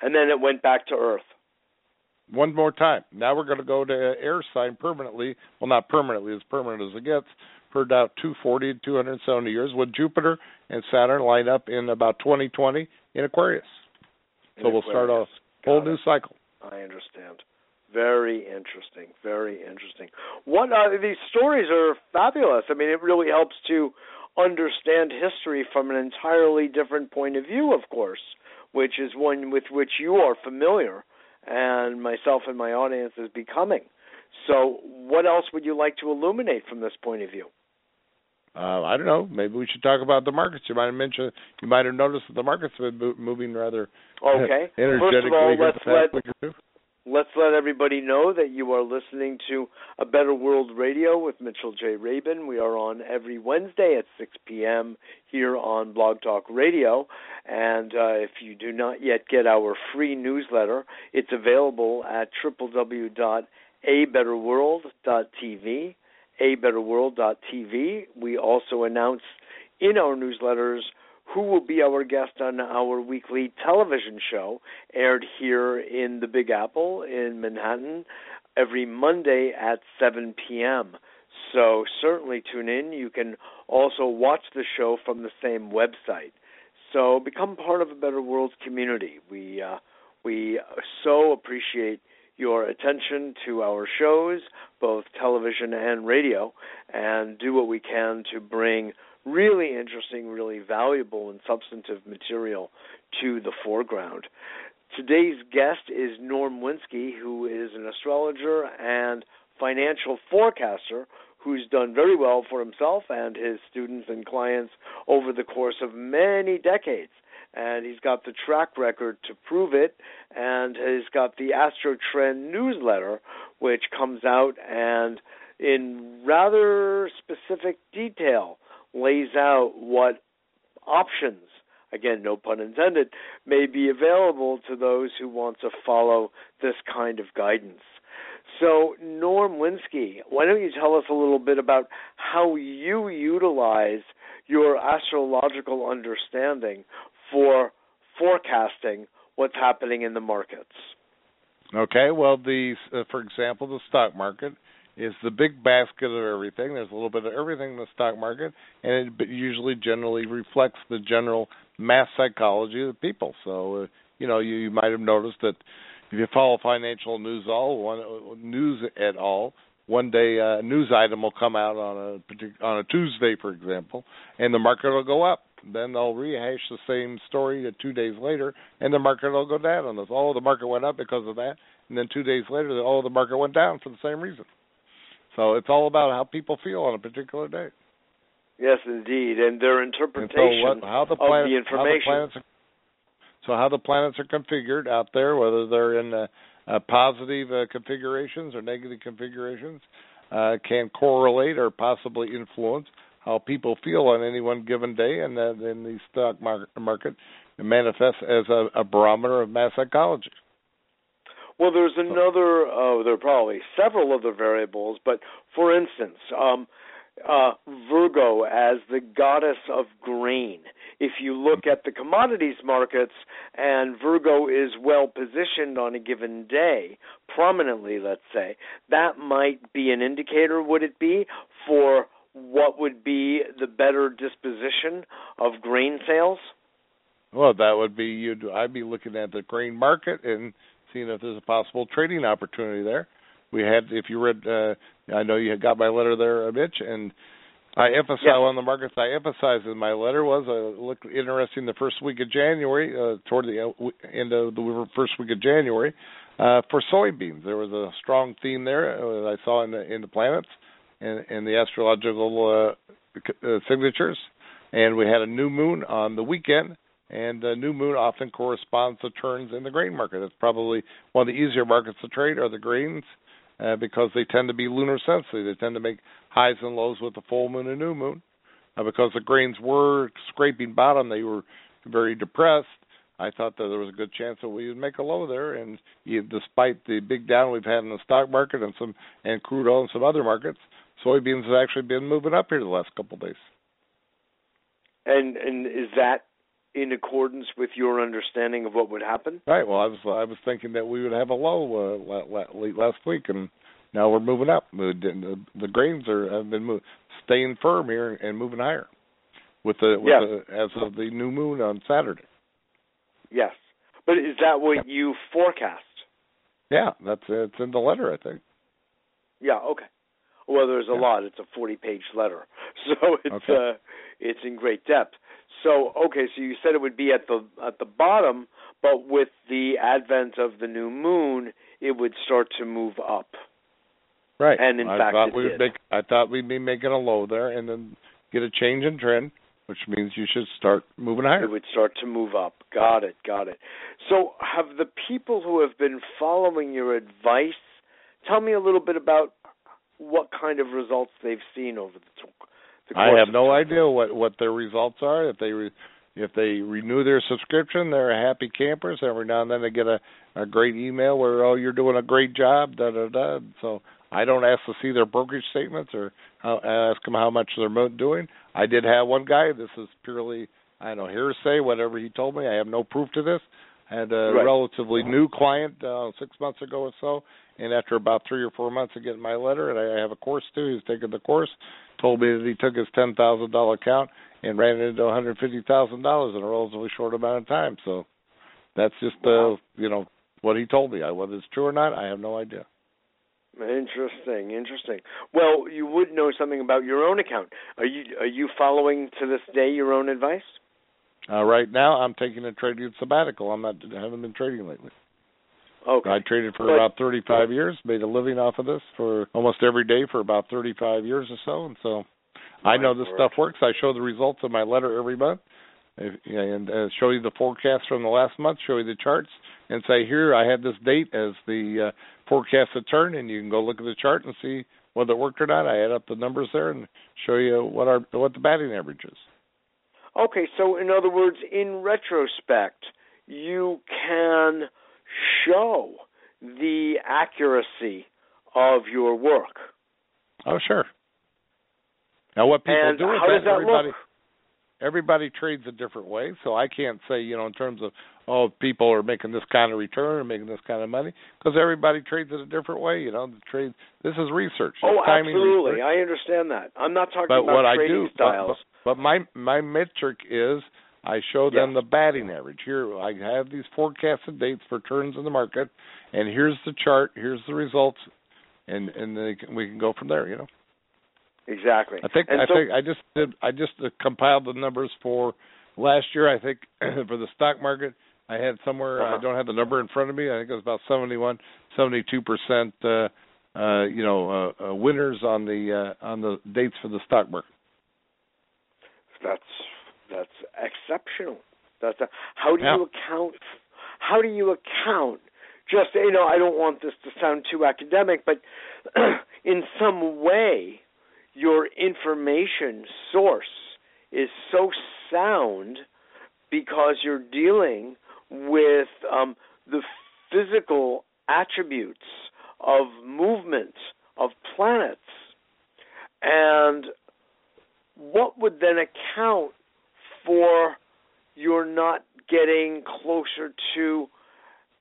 and then it went back to Earth. One more time. Now we're going to go to air sign permanently. Well, not permanently, as permanent as it gets. For about 240 to 270 years, with Jupiter and Saturn line up in about 2020 in Aquarius. So In we'll start Aquarius. a whole Got new it. cycle. I understand. Very interesting. Very interesting. What uh, these stories are fabulous. I mean, it really helps to understand history from an entirely different point of view, of course, which is one with which you are familiar, and myself and my audience is becoming. So, what else would you like to illuminate from this point of view? Uh, I don't know. Maybe we should talk about the markets. You might have mentioned. You might have noticed that the markets have been moving rather Okay. energetically First of all, let's let week or two. Let's let everybody know that you are listening to A Better World Radio with Mitchell J. Rabin. We are on every Wednesday at 6 p.m. here on Blog Talk Radio. And uh, if you do not yet get our free newsletter, it's available at www.abetterworld.tv. abetterworld.tv. We also announce in our newsletters who will be our guest on our weekly television show, aired here in the Big Apple in Manhattan every Monday at 7 p.m. So certainly tune in. You can also watch the show from the same website. So become part of a Better World community. We uh, we so appreciate your attention to our shows, both television and radio, and do what we can to bring really interesting, really valuable, and substantive material to the foreground. Today's guest is Norm Winski, who is an astrologer and financial forecaster who's done very well for himself and his students and clients over the course of many decades. And he's got the track record to prove it, and he's got the Astro Trend newsletter, which comes out and in rather specific detail lays out what options, again, no pun intended, may be available to those who want to follow this kind of guidance. So, Norm Winski, why don't you tell us a little bit about how you utilize your astrological understanding for forecasting what's happening in the markets? Okay, well, the uh, for example, the stock market is the big basket of everything. There's a little bit of everything in the stock market, and it usually generally reflects the general mass psychology of the people. So, uh, you know, you, you might have noticed that if you follow financial news all one news at all, one day a news item will come out on a on a Tuesday, for example, and the market will go up. Then they'll rehash the same story two days later, and the market will go down on this. Oh, the market went up because of that, and then two days later, oh, the market went down for the same reason. So it's all about how people feel on a particular day. Yes, indeed, and their interpretation and so what, how the planet, of the information. How the planets are, so how the planets are configured out there, whether they're in uh, uh, positive uh, configurations or negative configurations, uh, can correlate or possibly influence how people feel on any one given day, and then the stock market, market manifests as a, a barometer of mass psychology. Well, there's another. Uh, there are probably several other variables, but for instance, um, uh, Virgo as the goddess of grain. If you look at the commodities markets and Virgo is well positioned on a given day, prominently, let's say, that might be an indicator, would it be, for what would be the better disposition of grain sales? Well, that would be you'd I'd be looking at the grain market and seeing if there's a possible trading opportunity there. We had, if you read, uh, I know you had got my letter there, uh, Mitch, and I emphasize yeah. on the markets. I emphasized in my letter was uh, look interesting the first week of January, uh, toward the uh, end of the first week of January, uh, for soybeans. There was a strong theme there uh, I saw in the in the planets and in the astrological signatures, and we had a new moon on the weekend and the new moon often corresponds to turns in the grain market. It's probably one of the easier markets to trade are the grains uh, because they tend to be lunar sensitive. They tend to make highs and lows with the full moon and new moon. Uh, because the grains were scraping bottom, they were very depressed. I thought that there was a good chance that we would make a low there, and despite the big down we've had in the stock market and some and crude oil and some other markets, soybeans have actually been moving up here the last couple of days. And and is that in accordance with your understanding of what would happen? Right. Well, I was I was thinking that we would have a low uh, late last week, and now we're moving up. The, the grains are have been move, staying firm here and moving higher with the with yes. the, as of the new moon on Saturday. Yes, but is that what yeah. you forecast? Yeah, that's it's in the letter, I think. Yeah. Okay. Well, there's a yeah. lot. It's a 40-page letter, so it's okay. uh, it's in great depth. So okay, so you said it would be at the at the bottom, but with the advent of the new moon, it would start to move up. Right. And in I fact, thought we would make. I thought we'd be making a low there, and then get a change in trend which means you should start moving higher. It would start to move up. Got it, got it. So, have the people who have been following your advice tell me a little bit about what kind of results they've seen over the, the I have no idea what what their results are. If they re, if they renew their subscription, they're happy campers. Every now and then they get a a great email where oh you're doing a great job da da da. So I don't ask to see their brokerage statements or how, ask them how much they're doing. I did have one guy. This is purely I don't know hearsay. Whatever he told me, I have no proof to this. I had a right. relatively new client uh, six months ago or so, and after about three or four months of getting my letter, and I have a course too. He's taken the course. Told me that he took his ten thousand dollar account and ran it into one hundred fifty thousand dollars in a relatively short amount of time. So that's just uh, you know what he told me. Whether it's true or not, I have no idea. Interesting, interesting. Well, you would know something about your own account. Are you are you following to this day your own advice? Uh, right now, I'm taking a trading sabbatical. I'm not I haven't been trading lately. Okay. I traded for but, about 35 years, made a living off of this for almost every day for about 35 years or so, and so I know this stuff works. I show the results of my letter every month, and uh, show you the forecast from the last month, show you the charts, and say here I had this date as the uh, forecasted turn, and you can go look at the chart and see whether it worked or not. I add up the numbers there and show you what our what the batting average is. Okay, so in other words, in retrospect, you can show the accuracy of your work. Oh, sure. Now, what people and do how that, that everybody, look? everybody trades a different way, so I can't say, you know, in terms of oh, people are making this kind of return or making this kind of money because everybody trades it a different way. You know, the trade. This is research. Oh, absolutely, research. I understand that. I'm not talking but about what trading I do, styles. But, but, but my my metric is I show them the batting average. Here, I have these forecasted dates for turns in the market, and here's the chart. Here's the results, and and can, we can go from there. You know. Exactly. I think and I so, think I just did I just compiled the numbers for last year. I think for the stock market, I had somewhere uh-huh. I don't have the number in front of me. I think it was about 71, 72 percent. Uh, uh, you know, uh, uh, winners on the uh, on the dates for the stock market. That's that's exceptional. That's a, how do yeah. you account? How do you account? Just you know, I don't want this to sound too academic, but in some way, your information source is so sound because you're dealing with um, the physical attributes of movement of planets. And what would then account for you're not getting closer to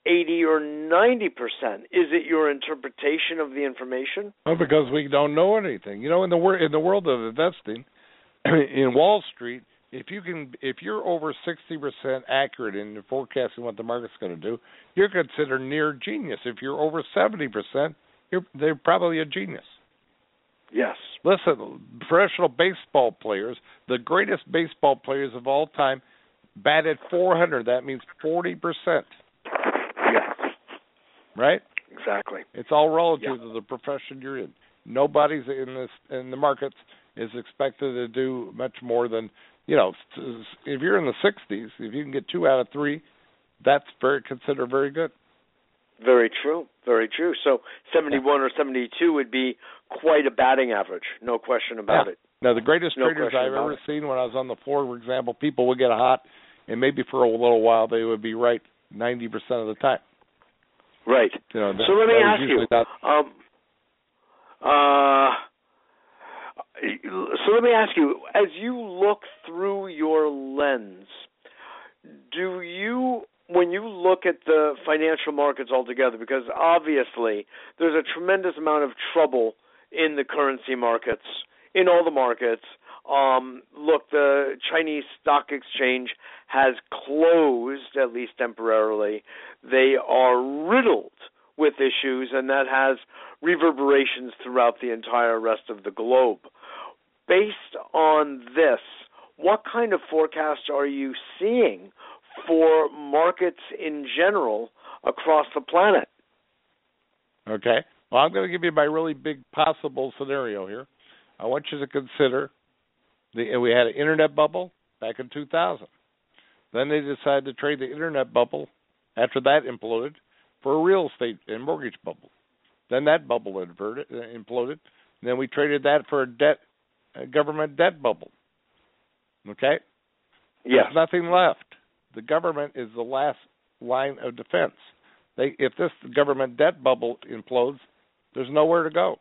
80 or 90 percent? Is it your interpretation of the information? Well, because we don't know anything. You know, in the wor- in the world of investing, in Wall Street, if you can, if you're over 60 percent accurate in forecasting what the market's going to do, you're considered near genius. If you're over 70 percent, you're they're probably a genius. Yes. Listen, professional baseball players, the greatest baseball players of all time, batted 400. That means 40 percent. Yes. Right. Exactly. It's all relative yeah. to the profession you're in. Nobody's in this in the markets is expected to do much more than you know. If you're in the 60s, if you can get two out of three, that's very considered very good. Very true. Very true. So 71 or 72 would be quite a batting average, no question about yeah. it. Now, the greatest no traders I've ever it. seen when I was on the floor, for example, people would get hot, and maybe for a little while they would be right 90% of the time. Right. You know, that, so let me ask you. Not... Um, uh, so let me ask you, as you look through your lens, do you when you look at the financial markets altogether, because obviously there's a tremendous amount of trouble in the currency markets, in all the markets. Um, look, the Chinese stock exchange has closed, at least temporarily. They are riddled with issues, and that has reverberations throughout the entire rest of the globe. Based on this, what kind of forecast are you seeing for markets in general across the planet. Okay. Well, I'm going to give you my really big possible scenario here. I want you to consider the we had an internet bubble, back in 2000. Then they decided to trade the internet bubble after that imploded for a real estate and mortgage bubble. Then that bubble inverted, uh, imploded. And then we traded that for a debt, a government debt bubble. Okay. Yes. There's nothing left. The government is the last line of defense. They, if this government debt bubble implodes, there's nowhere to go.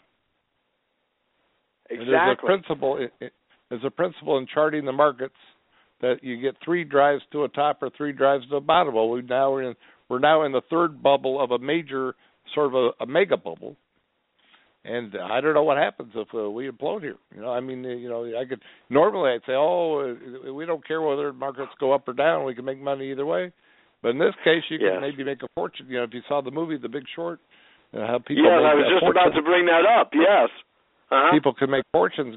Exactly. And there's a principle. There's a principle in charting the markets that you get three drives to a top or three drives to a bottom. Well, we now are in we're now in the third bubble of a major sort of a, a mega bubble, and I don't know what happens if uh, we implode here. You know, I mean, uh, you know, I could normally I'd say, oh, uh, we don't care whether markets go up or down. We can make money either way. But in this case, you yes. can maybe make a fortune. You know, if you saw the movie The Big Short, uh, how people yeah, I was just fortune. about to bring that up. Yes, uh-huh. people can make fortunes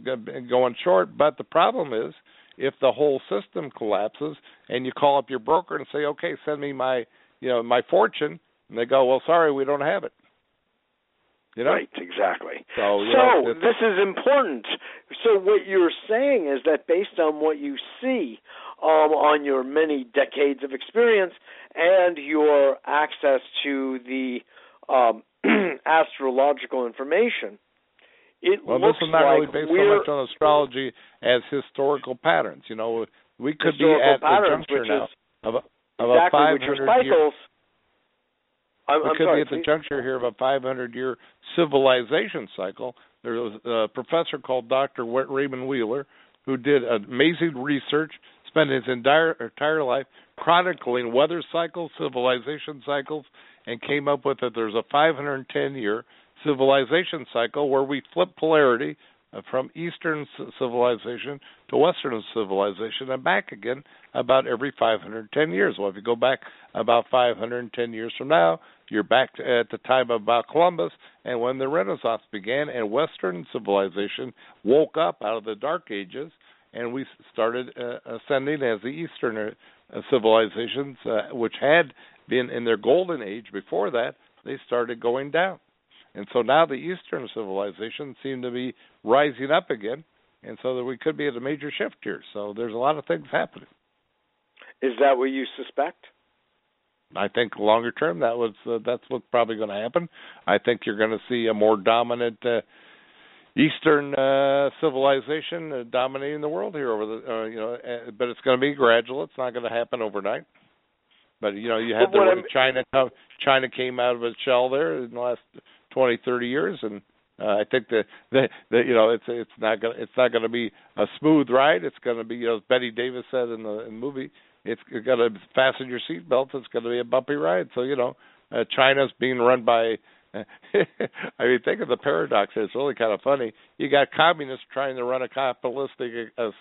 going short. But the problem is, if the whole system collapses, and you call up your broker and say, okay, send me my, you know, my fortune, and they go, well, sorry, we don't have it. You know? Right, exactly. So, so know, this is important. So what you're saying is that based on what you see um, on your many decades of experience and your access to the um, astrological information, it well, looks this is not like really based so much on astrology as historical patterns. You know, we could be at patterns, the juncture which now is of a, of exactly a which are 500 cycles. year, I'm, we I'm could sorry, be at the juncture here of a 500 year civilization cycle. There was a professor called Dr. Raymond Wheeler who did amazing research, spent his entire entire life chronicling weather cycles, civilization cycles, and came up with that there's a 510 year civilization cycle where we flip polarity uh, from Eastern civilization to Western civilization and back again about every 510 years. Well, if you go back about 510 years from now, you're back at the time of about Columbus and when the Renaissance began and Western civilization woke up out of the Dark Ages and we started uh, ascending as the Eastern uh, civilizations, uh, which had been in their golden age before that, they started going down. And so now the Eastern civilizations seem to be rising up again, and so that we could be at a major shift here. So there's a lot of things happening. Is that what you suspect? I think longer term that was uh, that's what's probably going to happen. I think you're going to see a more dominant uh, Eastern uh, civilization uh, dominating the world here over the uh, you know, uh, but it's going to be gradual. It's not going to happen overnight. But you know, you had the China China came out of its shell there in the last 20, 30 years, and uh, I think that that you know it's it's not gonna it's not going to be a smooth ride. It's going to be you know as Bette Davis said in the, in the movie, it's got to fasten your seatbelt. It's going to be a bumpy ride. So you know, uh, China's being run by. I mean, think of the paradox. It's really kind of funny. You got communists trying to run a capitalistic uh,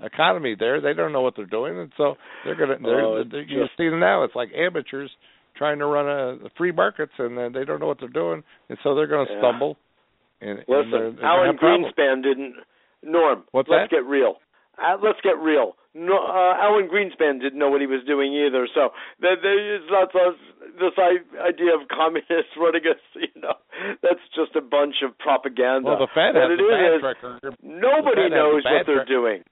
economy there. They don't know what they're doing, and so they're gonna. They're, oh, they're, you see them now. It's like amateurs trying to run a free markets, and uh, they don't know what they're doing, and so they're going to yeah. stumble. And, Listen, and they're, they're Alan Greenspan didn't. Norm, What's let's that? get real. Uh, let's get real. No, uh, Alan Greenspan didn't know what he was doing either. So there, there is not this, this idea of communists running us. You know, that's just a bunch of propaganda. Well, the Fed has it a bad is, record. Nobody knows what they're doing.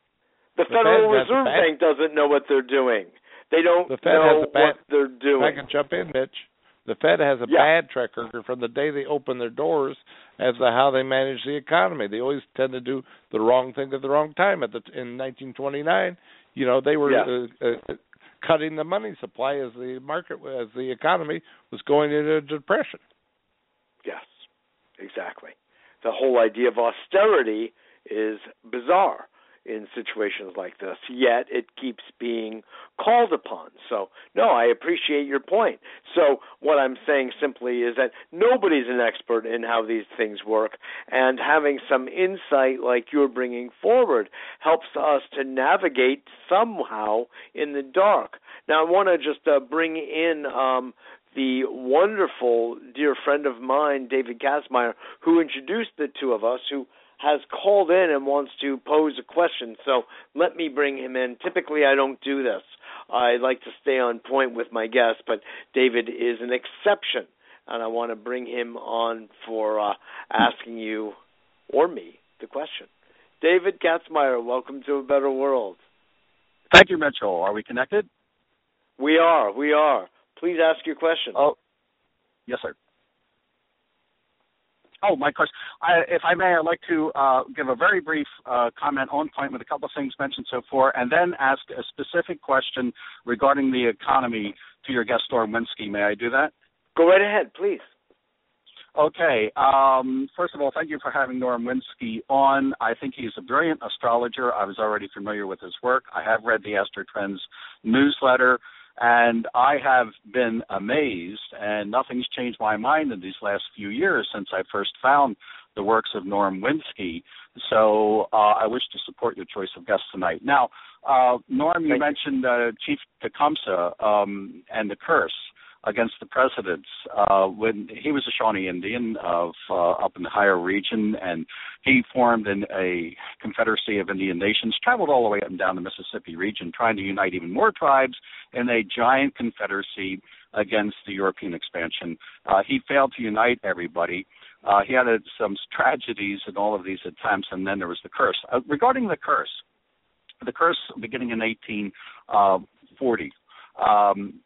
The, The Federal Fed Reserve Bank doesn't know what they're doing. They don't The Fed know has a bad- what they're doing. I can jump in, Mitch. The Fed has a Yeah. bad track record from the day they open their doors as to how they manage the economy. They always tend to do the wrong thing at the wrong time. At the in 1929, you know, they were Yeah. uh, uh, cutting the money supply as the market as the economy was going into a depression. Yes, exactly. The whole idea of austerity is bizarre in situations like this, yet it keeps being called upon. So, no, I appreciate your point. So, what I'm saying simply is that nobody's an expert in how these things work, and having some insight like you're bringing forward helps us to navigate somehow in the dark. Now, I want to just uh, bring in um, the wonderful dear friend of mine, David Katzmeyer, who introduced the two of us, who has called in and wants to pose a question. So let me bring him in. Typically, I don't do this. I like to stay on point with my guests, but David is an exception, and I want to bring him on for uh, asking you or me the question. David Katzmeyer, welcome to a better world. Thank you, Mitchell. Are we connected? We are. We are. Please ask your question. Oh, yes, sir. Oh, my question. I, if I may, I'd like to uh, give a very brief uh, comment on point with a couple of things mentioned so far, and then ask a specific question regarding the economy to your guest, Norm Winski. May I do that? Go right ahead, please. Okay. Um, first of all, thank you for having Norm Winski on. I think he's a brilliant astrologer. I was already familiar with his work. I have read the Astro Trends newsletter, and I have been amazed, and nothing's changed my mind in these last few years since I first found the works of Norm Winski. So uh, I wish to support your choice of guests tonight. Now, uh, Norm, you Thank mentioned uh, Chief Tecumseh um, and the curse against the presidents uh, when he was a Shawnee Indian of uh, up in the higher region, and he formed in a confederacy of Indian nations, traveled all the way up and down the Mississippi region, trying to unite even more tribes in a giant confederacy against the European expansion. Uh, he failed to unite everybody. Uh, he had uh, some tragedies in all of these attempts, and then there was the curse. Uh, regarding the curse, the curse beginning in 1840. Uh, um,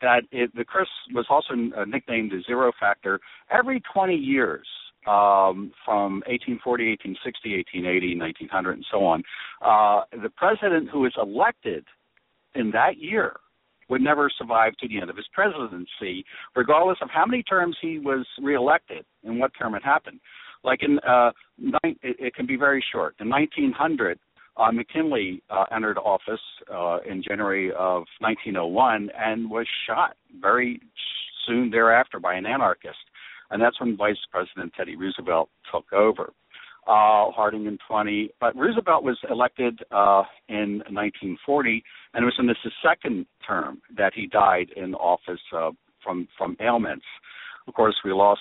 that it, the curse was also uh, nicknamed the zero factor. Every 20 years, um, from 1840, 1860, 1880, 1900, and so on, uh, the president who is elected in that year would never survive to the end of his presidency, regardless of how many terms he was reelected and what term it happened. Like in, uh, nine, it, it can be very short. In 1900, uh, McKinley uh, entered office uh, in January of 1901 and was shot very soon thereafter by an anarchist. And that's when Vice President Teddy Roosevelt took over. Uh, Harding in 20, but Roosevelt was elected uh, in 1940, and it was in his second term that he died in office uh, from from ailments. Of course, we lost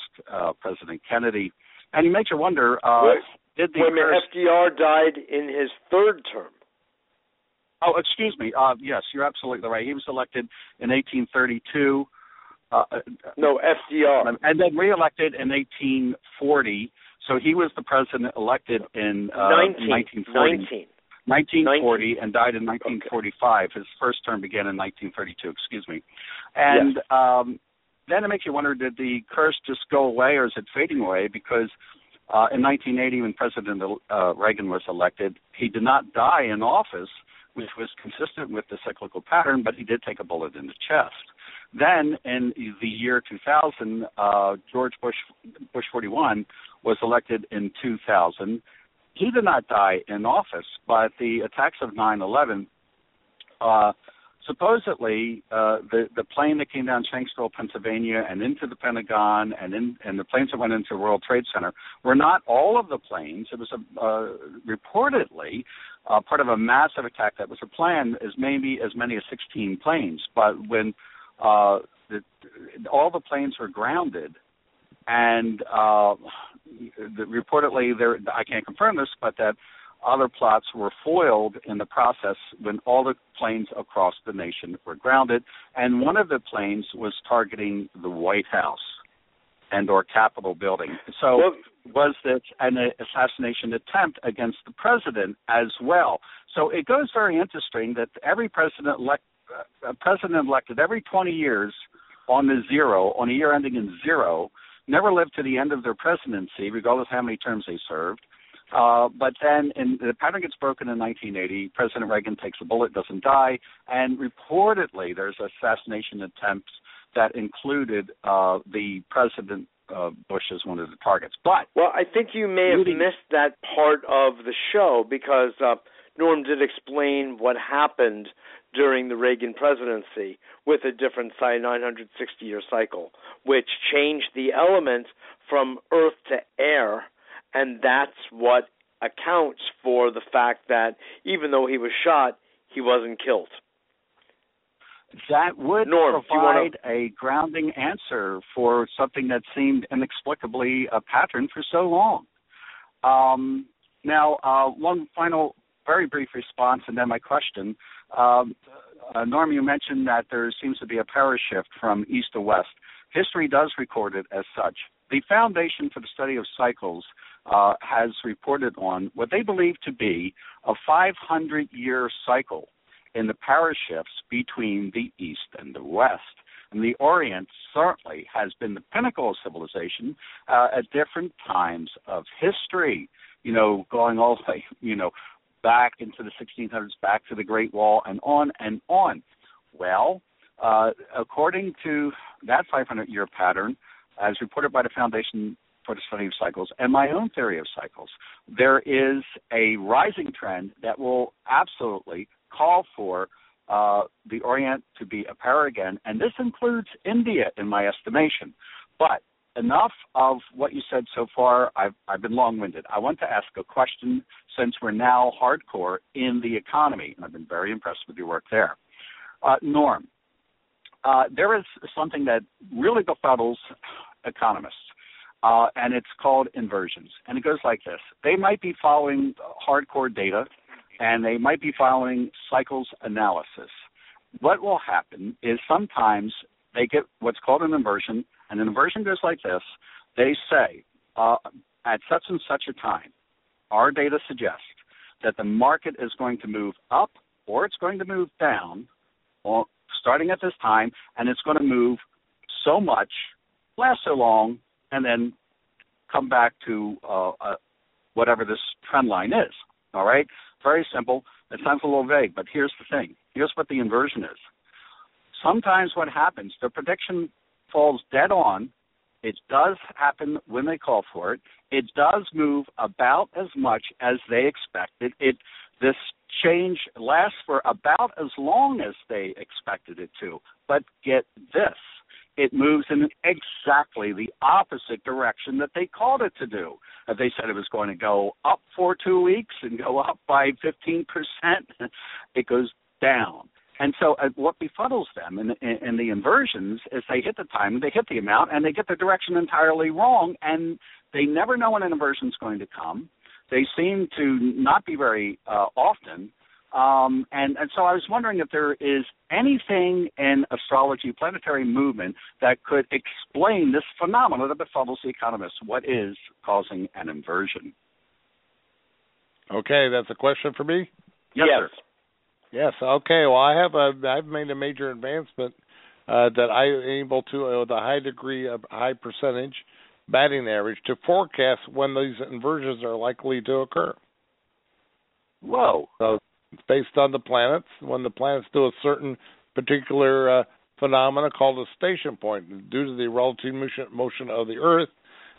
President Kennedy, and you makes you wonder: uh, did the a minute, FDR died in his third term. Oh, excuse me. Uh, yes, you're absolutely right. He was elected in 1832. Uh, uh, no, FDR. And then reelected in 1840. So he was the president elected in uh, 19, 1940. 19. 1940 and died in 1945. His first term began in 1932. Excuse me. And yes. um, then it makes you wonder: Did the curse just go away, or is it fading away? Because uh, in 1980, when President uh, Reagan was elected, he did not die in office, which was consistent with the cyclical pattern, but he did take a bullet in the chest. Then, in the year 2000, uh, George Bush, Bush 41, was elected in 2000. He did not die in office, but the attacks of 9 11 uh, supposedly uh, the the plane that came down Shanksville, Pennsylvania, and into the Pentagon, and in and the planes that went into the World Trade Center were not all of the planes. It was a, uh, reportedly uh, part of a massive attack that was a plan, as maybe as many as 16 planes. But when uh, the, all the planes were grounded, and uh, the, reportedly there, I can't confirm this, but that other plots were foiled in the process when all the planes across the nation were grounded, and one of the planes was targeting the White House and or Capitol building. So well, was this an assassination attempt against the president as well? So it goes very interesting that every president elect, uh, president elected every 20 years on the zero, on a year ending in zero, never lived to the end of their presidency, regardless of how many terms they served uh, but then in, the pattern gets broken in 1980. President Reagan takes a bullet, doesn't die, and reportedly there's assassination attempts that included uh, the president uh, Bush as one of the targets. But well, I think you may have missed that part of the show because uh, Norm did explain what happened during the Reagan presidency with a different 960 year cycle, which changed the elements from earth to air and that's what accounts for the fact that even though he was shot, he wasn't killed. That would Norm, provide wanna... a grounding answer for something that seemed inexplicably a pattern for so long. Um, now, uh, one final, very brief response, and then my question. Um, uh, Norm, you mentioned that there seems to be a power shift from east to west. History does record it as such. The Foundation for the Study of Cycles uh, has reported on what they believe to be a 500 year cycle in the power shifts between the East and the West. And the Orient certainly has been the pinnacle of civilization uh, at different times of history. You know, going all the way, you know, back into the 1600s, back to the Great Wall, and on and on. Well, uh, according to that 500 year pattern, as reported by the Foundation for the Study of Cycles and my own theory of cycles, there is a rising trend that will absolutely call for uh, the Orient to be a power again, and this includes India, in my estimation. But enough of what you said so far. I've, I've been long winded. I want to ask a question since we're now hardcore in the economy, and I've been very impressed with your work there. Uh, Norm, uh, there is something that really befuddles economists, uh, and it's called inversions. And it goes like this they might be following hardcore data, and they might be following cycles analysis. What will happen is sometimes they get what's called an inversion, and an inversion goes like this. They say, uh, at such and such a time, our data suggests that the market is going to move up or it's going to move down starting at this time, and it's going to move so much, last so long, and then come back to uh, uh, whatever this trend line is. All right? Very simple. It sounds a little vague, but here's the thing. Here's what the inversion is. Sometimes what happens, the prediction falls dead on. It does happen when they call for it. It does move about as much as they expected. It this change lasts for about as long as they expected it to. But get this it moves in exactly the opposite direction that they called it to do. Uh, they said it was going to go up for two weeks and go up by 15%. It goes down. And so uh, what befuddles them in, in, in the inversions is they hit the time, they hit the amount, and they get the direction entirely wrong, and they never know when an inversion is going to come. They seem to not be very uh, often. Um, and, and so I was wondering if there is anything in astrology, planetary movement, that could explain this phenomenon that befuddles the economists. What is causing an inversion? Okay, that's a question for me. Yes. yes. Yes. Okay. Well, I have a I've made a major advancement uh, that I am able to, uh, with a high degree of high percentage batting average, to forecast when these inversions are likely to occur. Whoa. So based on the planets. When the planets do a certain particular uh, phenomena called a station point, due to the relative motion, motion of the Earth,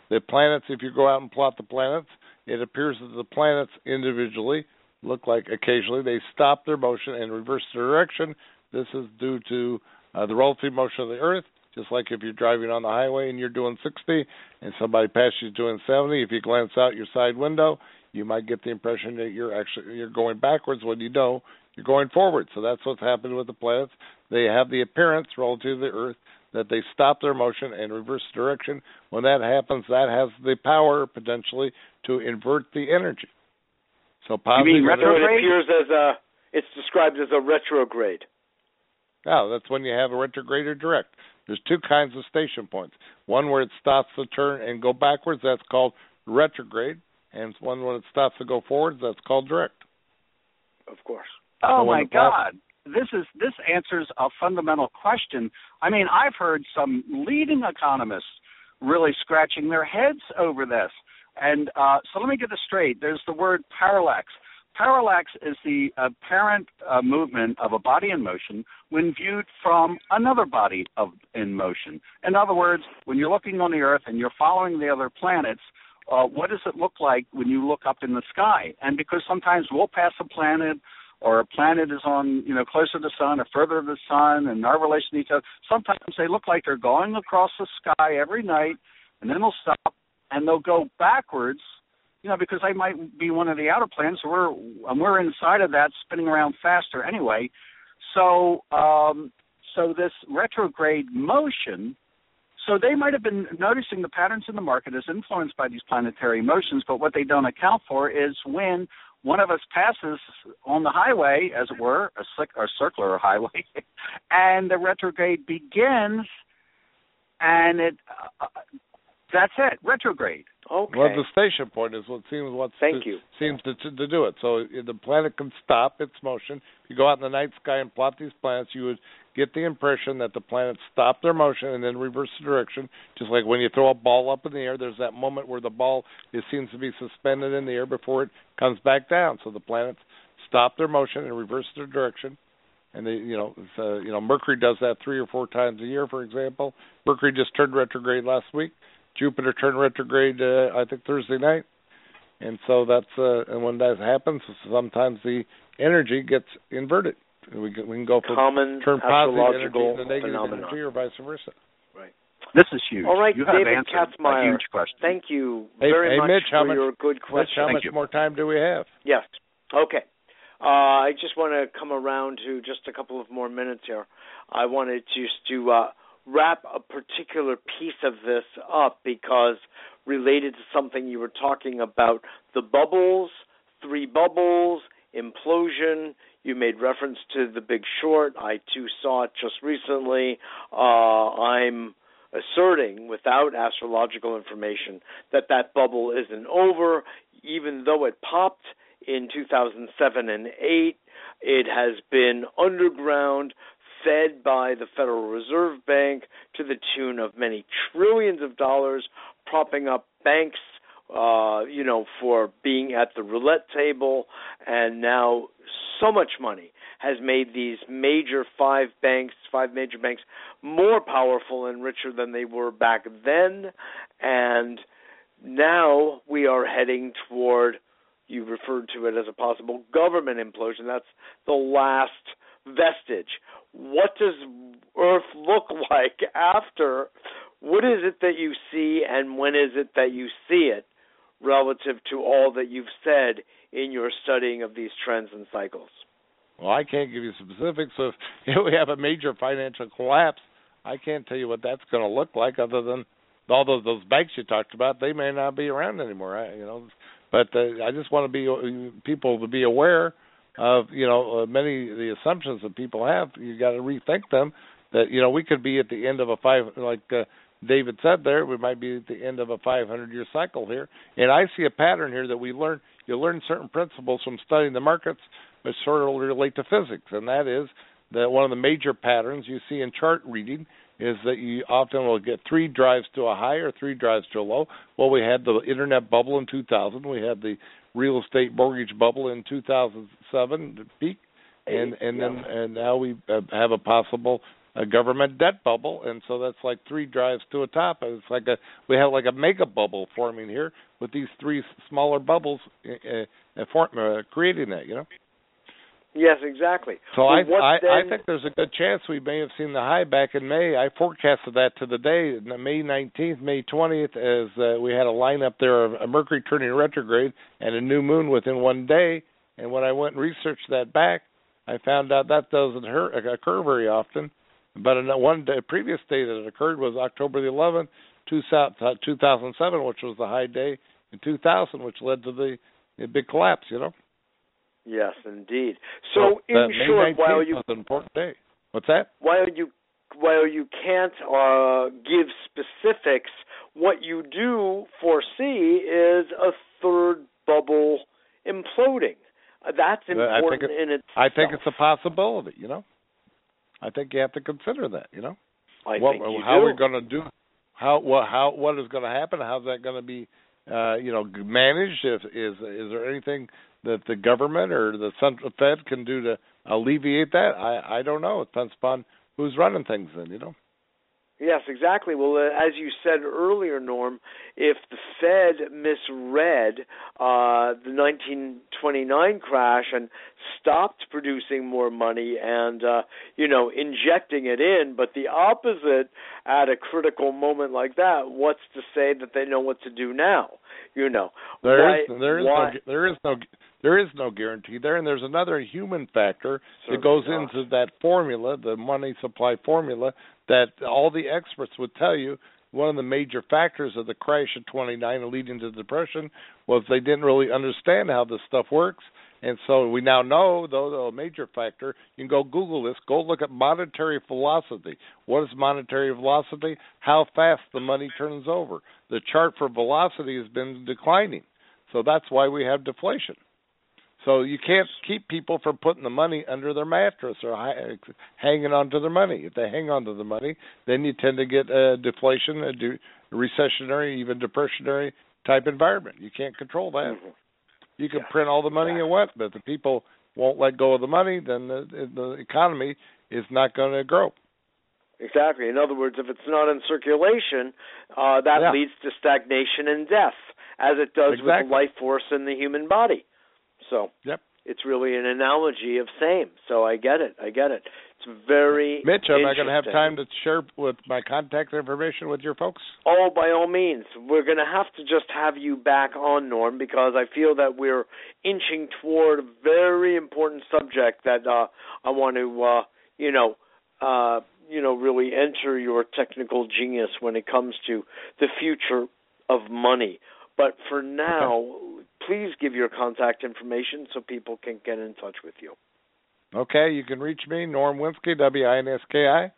the planets. If you go out and plot the planets, it appears that the planets individually look like occasionally they stop their motion and reverse their direction. This is due to uh, the relative motion of the Earth. Just like if you're driving on the highway and you're doing 60 and somebody passes you doing 70, if you glance out your side window, you might get the impression that you're actually you're going backwards when you know you're going forward. So that's what's happening with the planets. They have the appearance relative to the Earth that they stop their motion and reverse direction. When that happens, that has the power potentially to invert the energy. So positive. You mean retrograde? it appears as a. It's described as a retrograde. No, that's when you have a retrograde or direct. There's two kinds of station points. One where it stops to turn and go backwards, that's called retrograde, and one when it stops to go forwards, that's called direct. Of course. Oh so my God. This is this answers a fundamental question. I mean, I've heard some leading economists really scratching their heads over this. And uh, so let me get this straight. There's the word parallax. Parallax is the apparent uh, movement of a body in motion when viewed from another body of in motion. In other words, when you're looking on the Earth and you're following the other planets, uh, what does it look like when you look up in the sky? And because sometimes we'll pass a planet or a planet is on, you know, closer to the sun or further to the sun and our relation to each other, sometimes they look like they're going across the sky every night and then they'll stop and they'll go backwards, you know, because they might be one of the outer planets. We're and we're inside of that, spinning around faster anyway. So, um, so this retrograde motion. So they might have been noticing the patterns in the market as influenced by these planetary motions, but what they don't account for is when one of us passes on the highway, as it were, a, a circular highway, and the retrograde begins, and it uh, That's it. Retrograde. Okay. Well, the station point is what seems what Thank you. seems to, to to do it. So the planet can stop its motion. If you go out in the night sky and plot these planets, you would get the impression that the planets stop their motion and then reverse the direction. Just like when you throw a ball up in the air, there's that moment where the ball it seems to be suspended in the air before it comes back down. So the planets stop their motion and reverse their direction and they you know uh, you know Mercury does that three or four times a year. For example, Mercury just turned retrograde last week. Jupiter turned retrograde uh, I think Thursday night, and so that's uh, and when that happens, sometimes the energy gets inverted. We can, we can go from common turn positive energy astrological negative phenomenon. energy, or vice versa. Right. This is huge. All right, you have David answered Katzmeyer. a huge question. Thank you Hey- very hey, much Mitch, how for much- your good question. Mitch, question. how Thank much you. more time do we have? Yes. Okay. Uh, I just want to come around to just a couple of more minutes here. I wanted just to uh, wrap a particular piece of this up because related to something you were talking about the bubbles, three bubbles, implosion. You made reference to the big short. I too saw it just recently. Uh, I'm asserting without astrological information that that bubble isn't over, even though it popped in 2007 and 8. It has been underground, fed by the Federal Reserve Bank to the tune of many trillions of dollars, propping up banks, uh, you know, for being at the roulette table, and now so much money has made these major five banks, five major banks, more powerful and richer than they were back then, and now we are heading toward you referred to it as a possible government implosion. That's the last vestige. What does Earth look like after? What is it that you see, and when is it that you see it relative to all that you've said in your studying of these trends and cycles? Well, I can't give you specifics. So if we have a major financial collapse, I can't tell you what that's going to look like, other than all those those banks you talked about. They may not be around anymore. You know, but uh, I just want to be uh, people to be aware of you know uh, many of the assumptions that people have. You got to rethink them. That you know we could be at the end of a five like. Uh, David said there, we might be at the end of a 500 year cycle here. And I see a pattern here that we learn, you learn certain principles from studying the markets, which sort of relate to physics. And that is that one of the major patterns you see in chart reading is that you often will get three drives to a high or three drives to a low. Well, we had the internet bubble in 2000, we had the real estate mortgage bubble in 2007, the peak, and and then and now we uh, have a possible a government debt bubble, and so that's like three drives to a top. It's like a we have like a mega bubble forming here with these three smaller bubbles uh, uh, form, uh, creating that. You know. Yes, exactly. So Well, I I, I think there's a good chance we may have seen the high back in May. I forecasted that to the day, May 19th, May 20th, as uh, we had a lineup there of a Mercury turning retrograde and a new moon within one day. And when I went and researched that back, I found out that doesn't hurt, occur very often. But in one day, previous day that it occurred was October the 11th, 2007, which was the high day in 2000, which led to the, the big collapse. You know. Yes, indeed. So, in short, 19th while you an important day. What's that? while you while you can't uh, give specifics, what you do foresee is a third bubble imploding. Uh, that's I think important it- in itself. I think it's a possibility. You know. I think you have to consider that. You know. I what, think you how do. we're going to do how what how what is going to happen how's that going to be uh you know managed if is is there anything that the government or the central fed can do to alleviate that i i don't know it depends upon who's running things then you know Yes, exactly. Well, uh, as you said earlier, Norm, if the Fed misread uh, the 1929 crash and stopped producing more money and uh, you know injecting it in, but the opposite at a critical moment like that, what's to say that they know what to do now? You know, There why, is there is why, no there is no there is no guarantee there, and there's another human factor Certainly that goes not. into that formula, the money supply formula, that all the experts would tell you. One of the major factors of the crash of 29 and leading to the depression was they didn't really understand how this stuff works, And so we now know, though, a major factor, you can go Google this, go look at monetary velocity. What is monetary velocity? How fast the money turns over. The chart for velocity has been declining. So that's why we have deflation. So you can't keep people from putting the money under their mattress or hanging on to their money. If they hang on to the money, then you tend to get a deflation, a recessionary, even depressionary type environment. You can't control that. Mm-hmm. You can yeah, print all the money exactly. you want, but if the people won't let go of the money, then the, the economy is not going to grow. Exactly. In other words, if it's not in circulation, uh, that yeah. leads to stagnation and death, as it does exactly. with the life force in the human body. So yep. it's really an analogy of same. So I get it. I get it. It's very Mitch, am I going to have time to share with my contact information with your folks? Oh, by all means. We're going to have to just have you back on, Norm, because I feel that we're inching toward a very important subject that uh, I want to, uh, you know, uh, you know, really enter your technical genius when it comes to the future of money. But for now, okay. Please give your contact information so people can get in touch with you. Okay, you can reach me, Norm Winski, W I N S K I.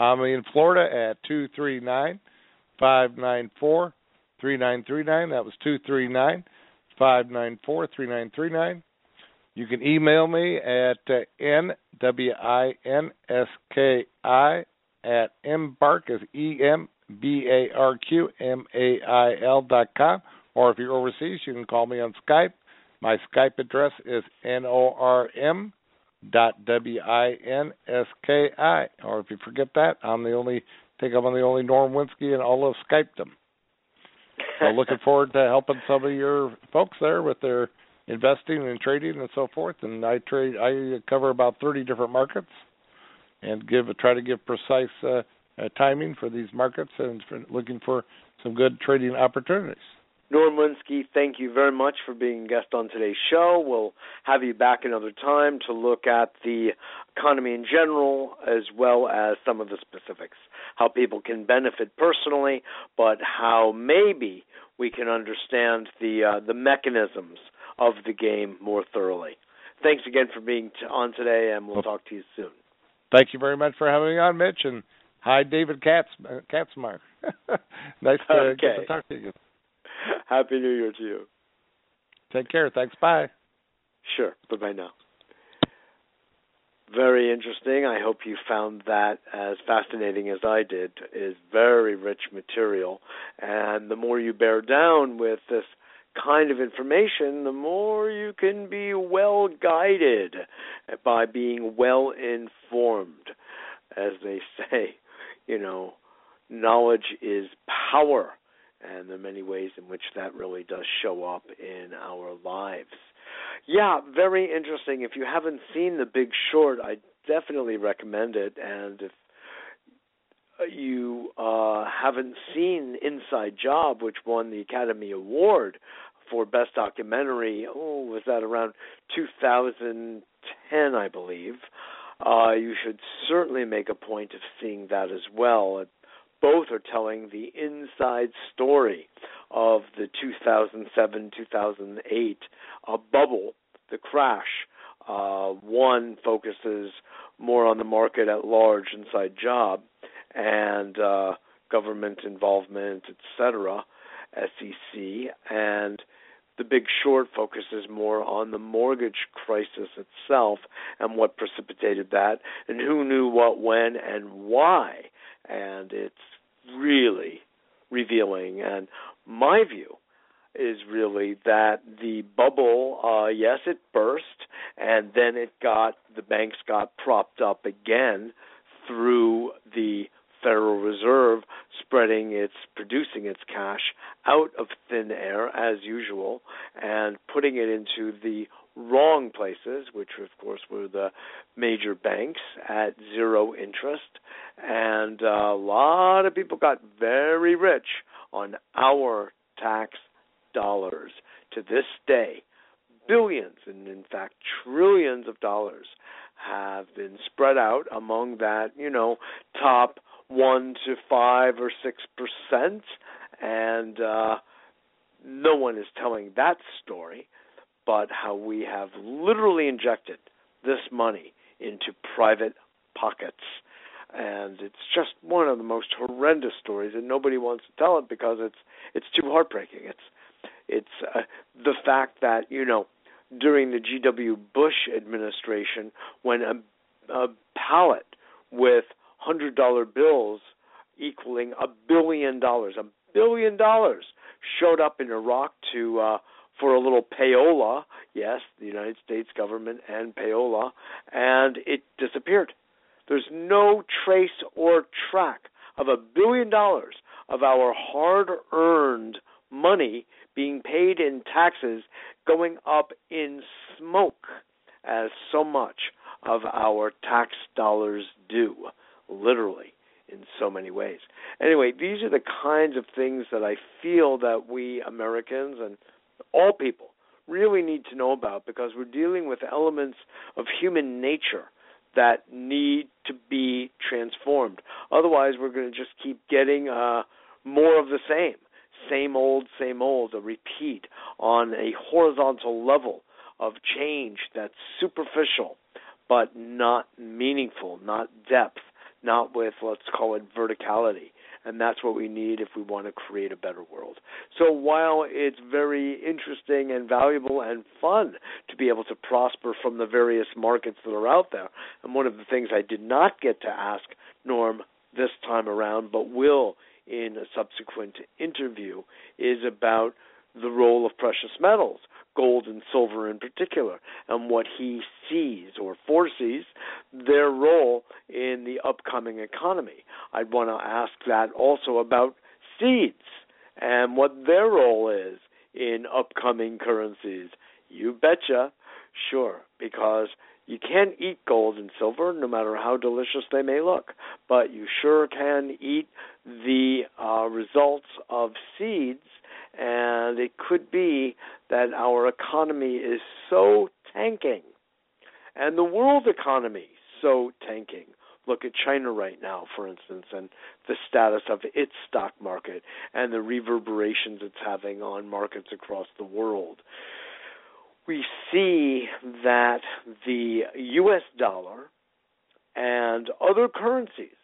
I'm in Florida at two three nine five nine four three nine three nine. That was two three nine five nine four three nine three nine. You can email me at uh, n w i n s k i at Embarq as e m b a r q m a i l dot com, or if you're overseas, you can call me on Skype. My Skype address is n o r m dot w i n s k i. Or if you forget that, I'm the only. I think I'm the only Norm Winski in all of Skypedom. So looking forward to helping some of your folks there with their investing and trading and so forth. And I trade. I cover about 30 different markets, and give try to give precise uh, uh, timing for these markets and for looking for some good trading opportunities. Norm Winski, thank you very much for being a guest on today's show. We'll have you back another time to look at the economy in general as well as some of the specifics, how people can benefit personally, but how maybe we can understand the uh, the mechanisms of the game more thoroughly. Thanks again for being t- on today, and we'll talk to you soon. Thank you very much for having me on, Mitch, and hi, David Katz uh, Katzmeyer. nice to okay. to talk to you. Happy New Year to you. Take care. Thanks. Bye. Sure. Bye bye now. Very interesting. I hope you found that as fascinating as I did. Is very rich material, and the more you bear down with this kind of information, the more you can be well guided by being well informed. As they say, you know, knowledge is power and the many ways in which that really does show up in our lives. Yeah, very interesting. If you haven't seen The Big Short, I definitely recommend it. And if you uh, haven't seen Inside Job, which won the Academy Award for Best Documentary, oh, was that around 2010, I believe? Uh, you should certainly make a point of seeing that as well. Both are telling the inside story of the 2007 2008 uh, bubble, the crash. Uh, one focuses more on the market at large, inside job, and uh, government involvement, etc., SEC, and the Big Short focuses more on the mortgage crisis itself and what precipitated that, and who knew what, when, and why. And it's really revealing. And my view is really that the bubble, uh, yes, it burst, and then it got the banks got propped up again through the Federal Reserve spreading its producing its cash out of thin air as usual and putting it into the wrong places, which of course were the major banks at zero interest, and a lot of people got very rich on our tax dollars. To this day, billions and in fact trillions of dollars have been spread out among that, you know, top one to five or six percent, and uh, no one is telling that story. But how we have literally injected this money into private pockets. And it's just one of the most horrendous stories, and nobody wants to tell it because it's it's too heartbreaking. It's it's uh, the fact that you know during the G.W. Bush administration, when a, a pallet with hundred dollar bills equaling a billion dollars, a billion dollars showed up in Iraq to uh, for a little payola. Yes, the United States government and payola, and it disappeared. There's no trace or track of a billion dollars of our hard-earned money being paid in taxes going up in smoke as so much of our tax dollars do, literally in so many ways. Anyway, these are the kinds of things that I feel that we Americans and all people really need to know about because we're dealing with elements of human nature that need to be transformed. Otherwise, we're going to just keep getting uh, more of the same, same old, same old, a repeat on a horizontal level of change that's superficial but not meaningful, not depth, not with, let's call it verticality. And that's what we need if we want to create a better world. So while it's very interesting and valuable and fun to be able to prosper from the various markets that are out there, and one of the things I did not get to ask Norm this time around, but will in a subsequent interview, is about the role of precious metals gold and silver in particular, and what he sees or foresees their role in the upcoming economy. I'd want to ask that also about seeds and what their role is in upcoming currencies. You betcha. Sure, because you can't eat gold and silver no matter how delicious they may look, but you sure can eat the uh, results of seeds and it could be that our economy is so tanking, and the world economy so tanking. Look at China right now, for instance, and the status of its stock market and the reverberations it's having on markets across the world. We see that the US dollar and other currencies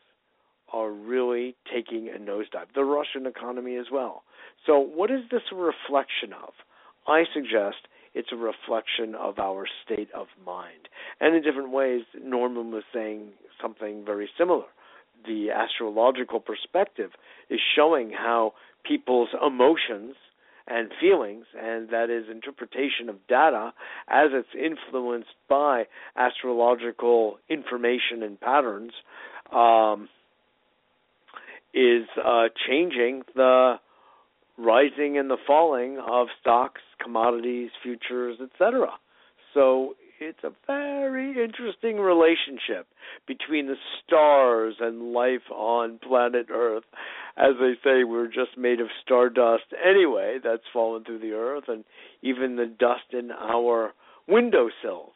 are really taking a nosedive. The Russian economy as well. So, what is this a reflection of? I suggest it's a reflection of our state of mind. And in different ways, Norman was saying something very similar. The astrological perspective is showing how people's emotions and feelings, and that is interpretation of data as it's influenced by astrological information and patterns, um, is uh, changing the rising and the falling of stocks, commodities, futures, etc. So it's a very interesting relationship between the stars and life on planet Earth. As they say, we're just made of stardust anyway, that's fallen through the earth, and even the dust in our windowsills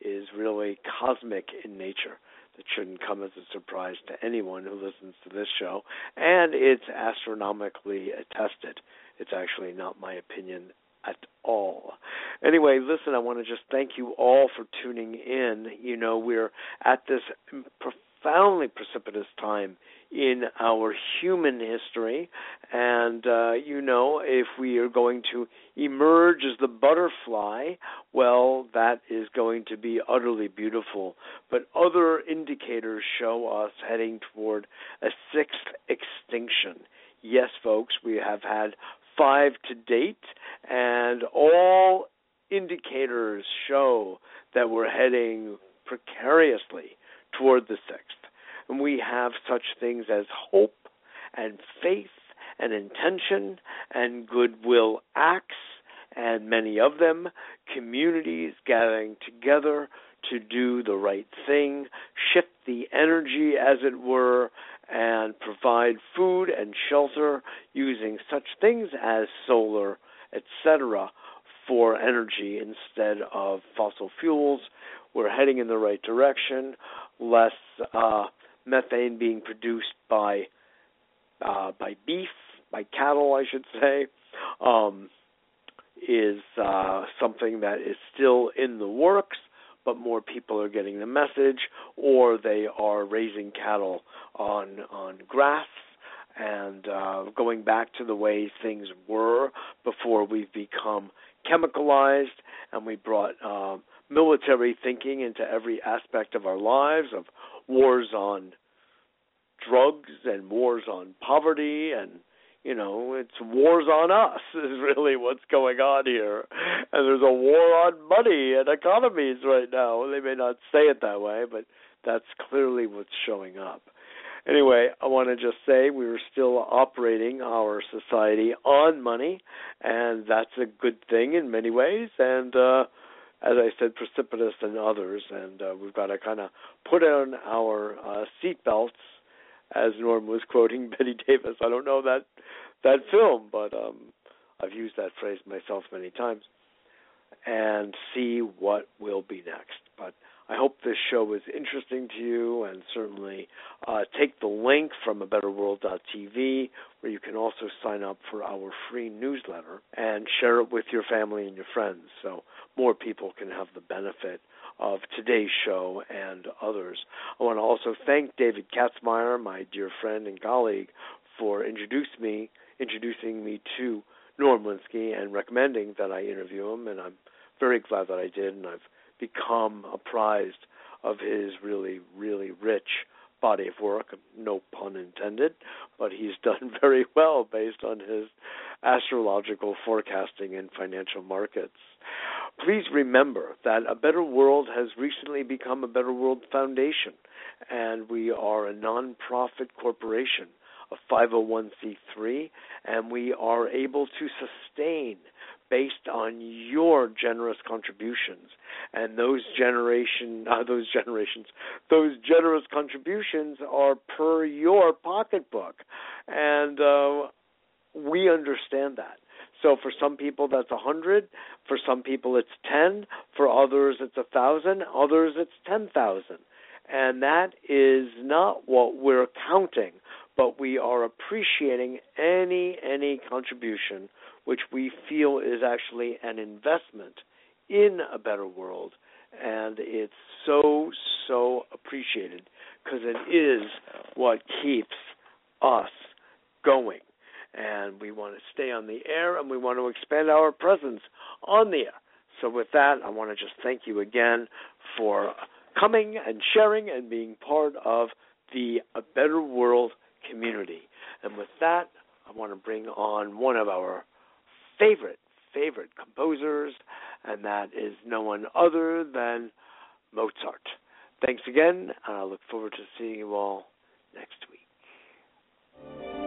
is really cosmic in nature that shouldn't come as a surprise to anyone who listens to this show. And it's astronomically attested. It's actually not my opinion at all. Anyway, listen, I want to just thank you all for tuning in. You know, we're at this profoundly precipitous time in our human history. And, uh, you know, if we are going to emerge as the butterfly, well, that is going to be utterly beautiful. But other indicators show us heading toward a sixth extinction. Yes, folks, we have had five to date, and all indicators show that we're heading precariously toward the sixth. And we have such things as hope and faith and intention and goodwill acts, and many of them, communities gathering together to do the right thing, shift the energy, as it were, and provide food and shelter using such things as solar, etc., for energy instead of fossil fuels. We're heading in the right direction. Less uh, methane being produced by uh, by beef, by cattle, I should say. Um, is uh, something that is still in the works, but more people are getting the message, or they are raising cattle on on grass and uh, going back to the way things were before we've become chemicalized and we brought uh, military thinking into every aspect of our lives of wars on drugs and wars on poverty and you know it's wars on us is really what's going on here. And there's a war on money and economies right now. They may not say it that way but that's clearly what's showing up. Anyway i want to just say we are still operating our society on money and that's a good thing in many ways. And uh as I said, precipitous than others, and uh, we've got to kind of put on our uh, seatbelts as Norm was quoting Bette Davis. I don't know that that film, but um, I've used that phrase myself many times. And see what will be next. But I hope this show was interesting to you, and certainly uh, take the link from a betterworld.tv, where you can also sign up for our free newsletter and share it with your family and your friends, so more people can have the benefit of today's show and others. I want to also thank David Katzmeyer, my dear friend and colleague, for introduce me, introducing me to Norm Winski and recommending that I interview him, and I'm very glad that I did, and I've become apprised of his really, really rich body of work, no pun intended, but he's done very well based on his astrological forecasting in financial markets. Please remember that A Better World has recently become a Better World Foundation, and we are a nonprofit corporation, a 501c3, and we are able to sustain based on your generous contributions. And those generation uh, those generations those generous contributions are per your pocketbook. And uh, we understand that. So for some people that's a hundred, for some people it's ten, for others it's a thousand, others it's ten thousand. And that is not what we're counting, but we are appreciating any any contribution which we feel is actually an investment in a better world and it's so so appreciated because it is what keeps us going and we want to stay on the air and we want to expand our presence on the air. So, with that, I want to just thank you again for coming and sharing and being part of the A Better World community. And with that, I want to bring on one of our favorite, favorite composers, and that is no one other than Mozart. Thanks again, and I look forward to seeing you all next week.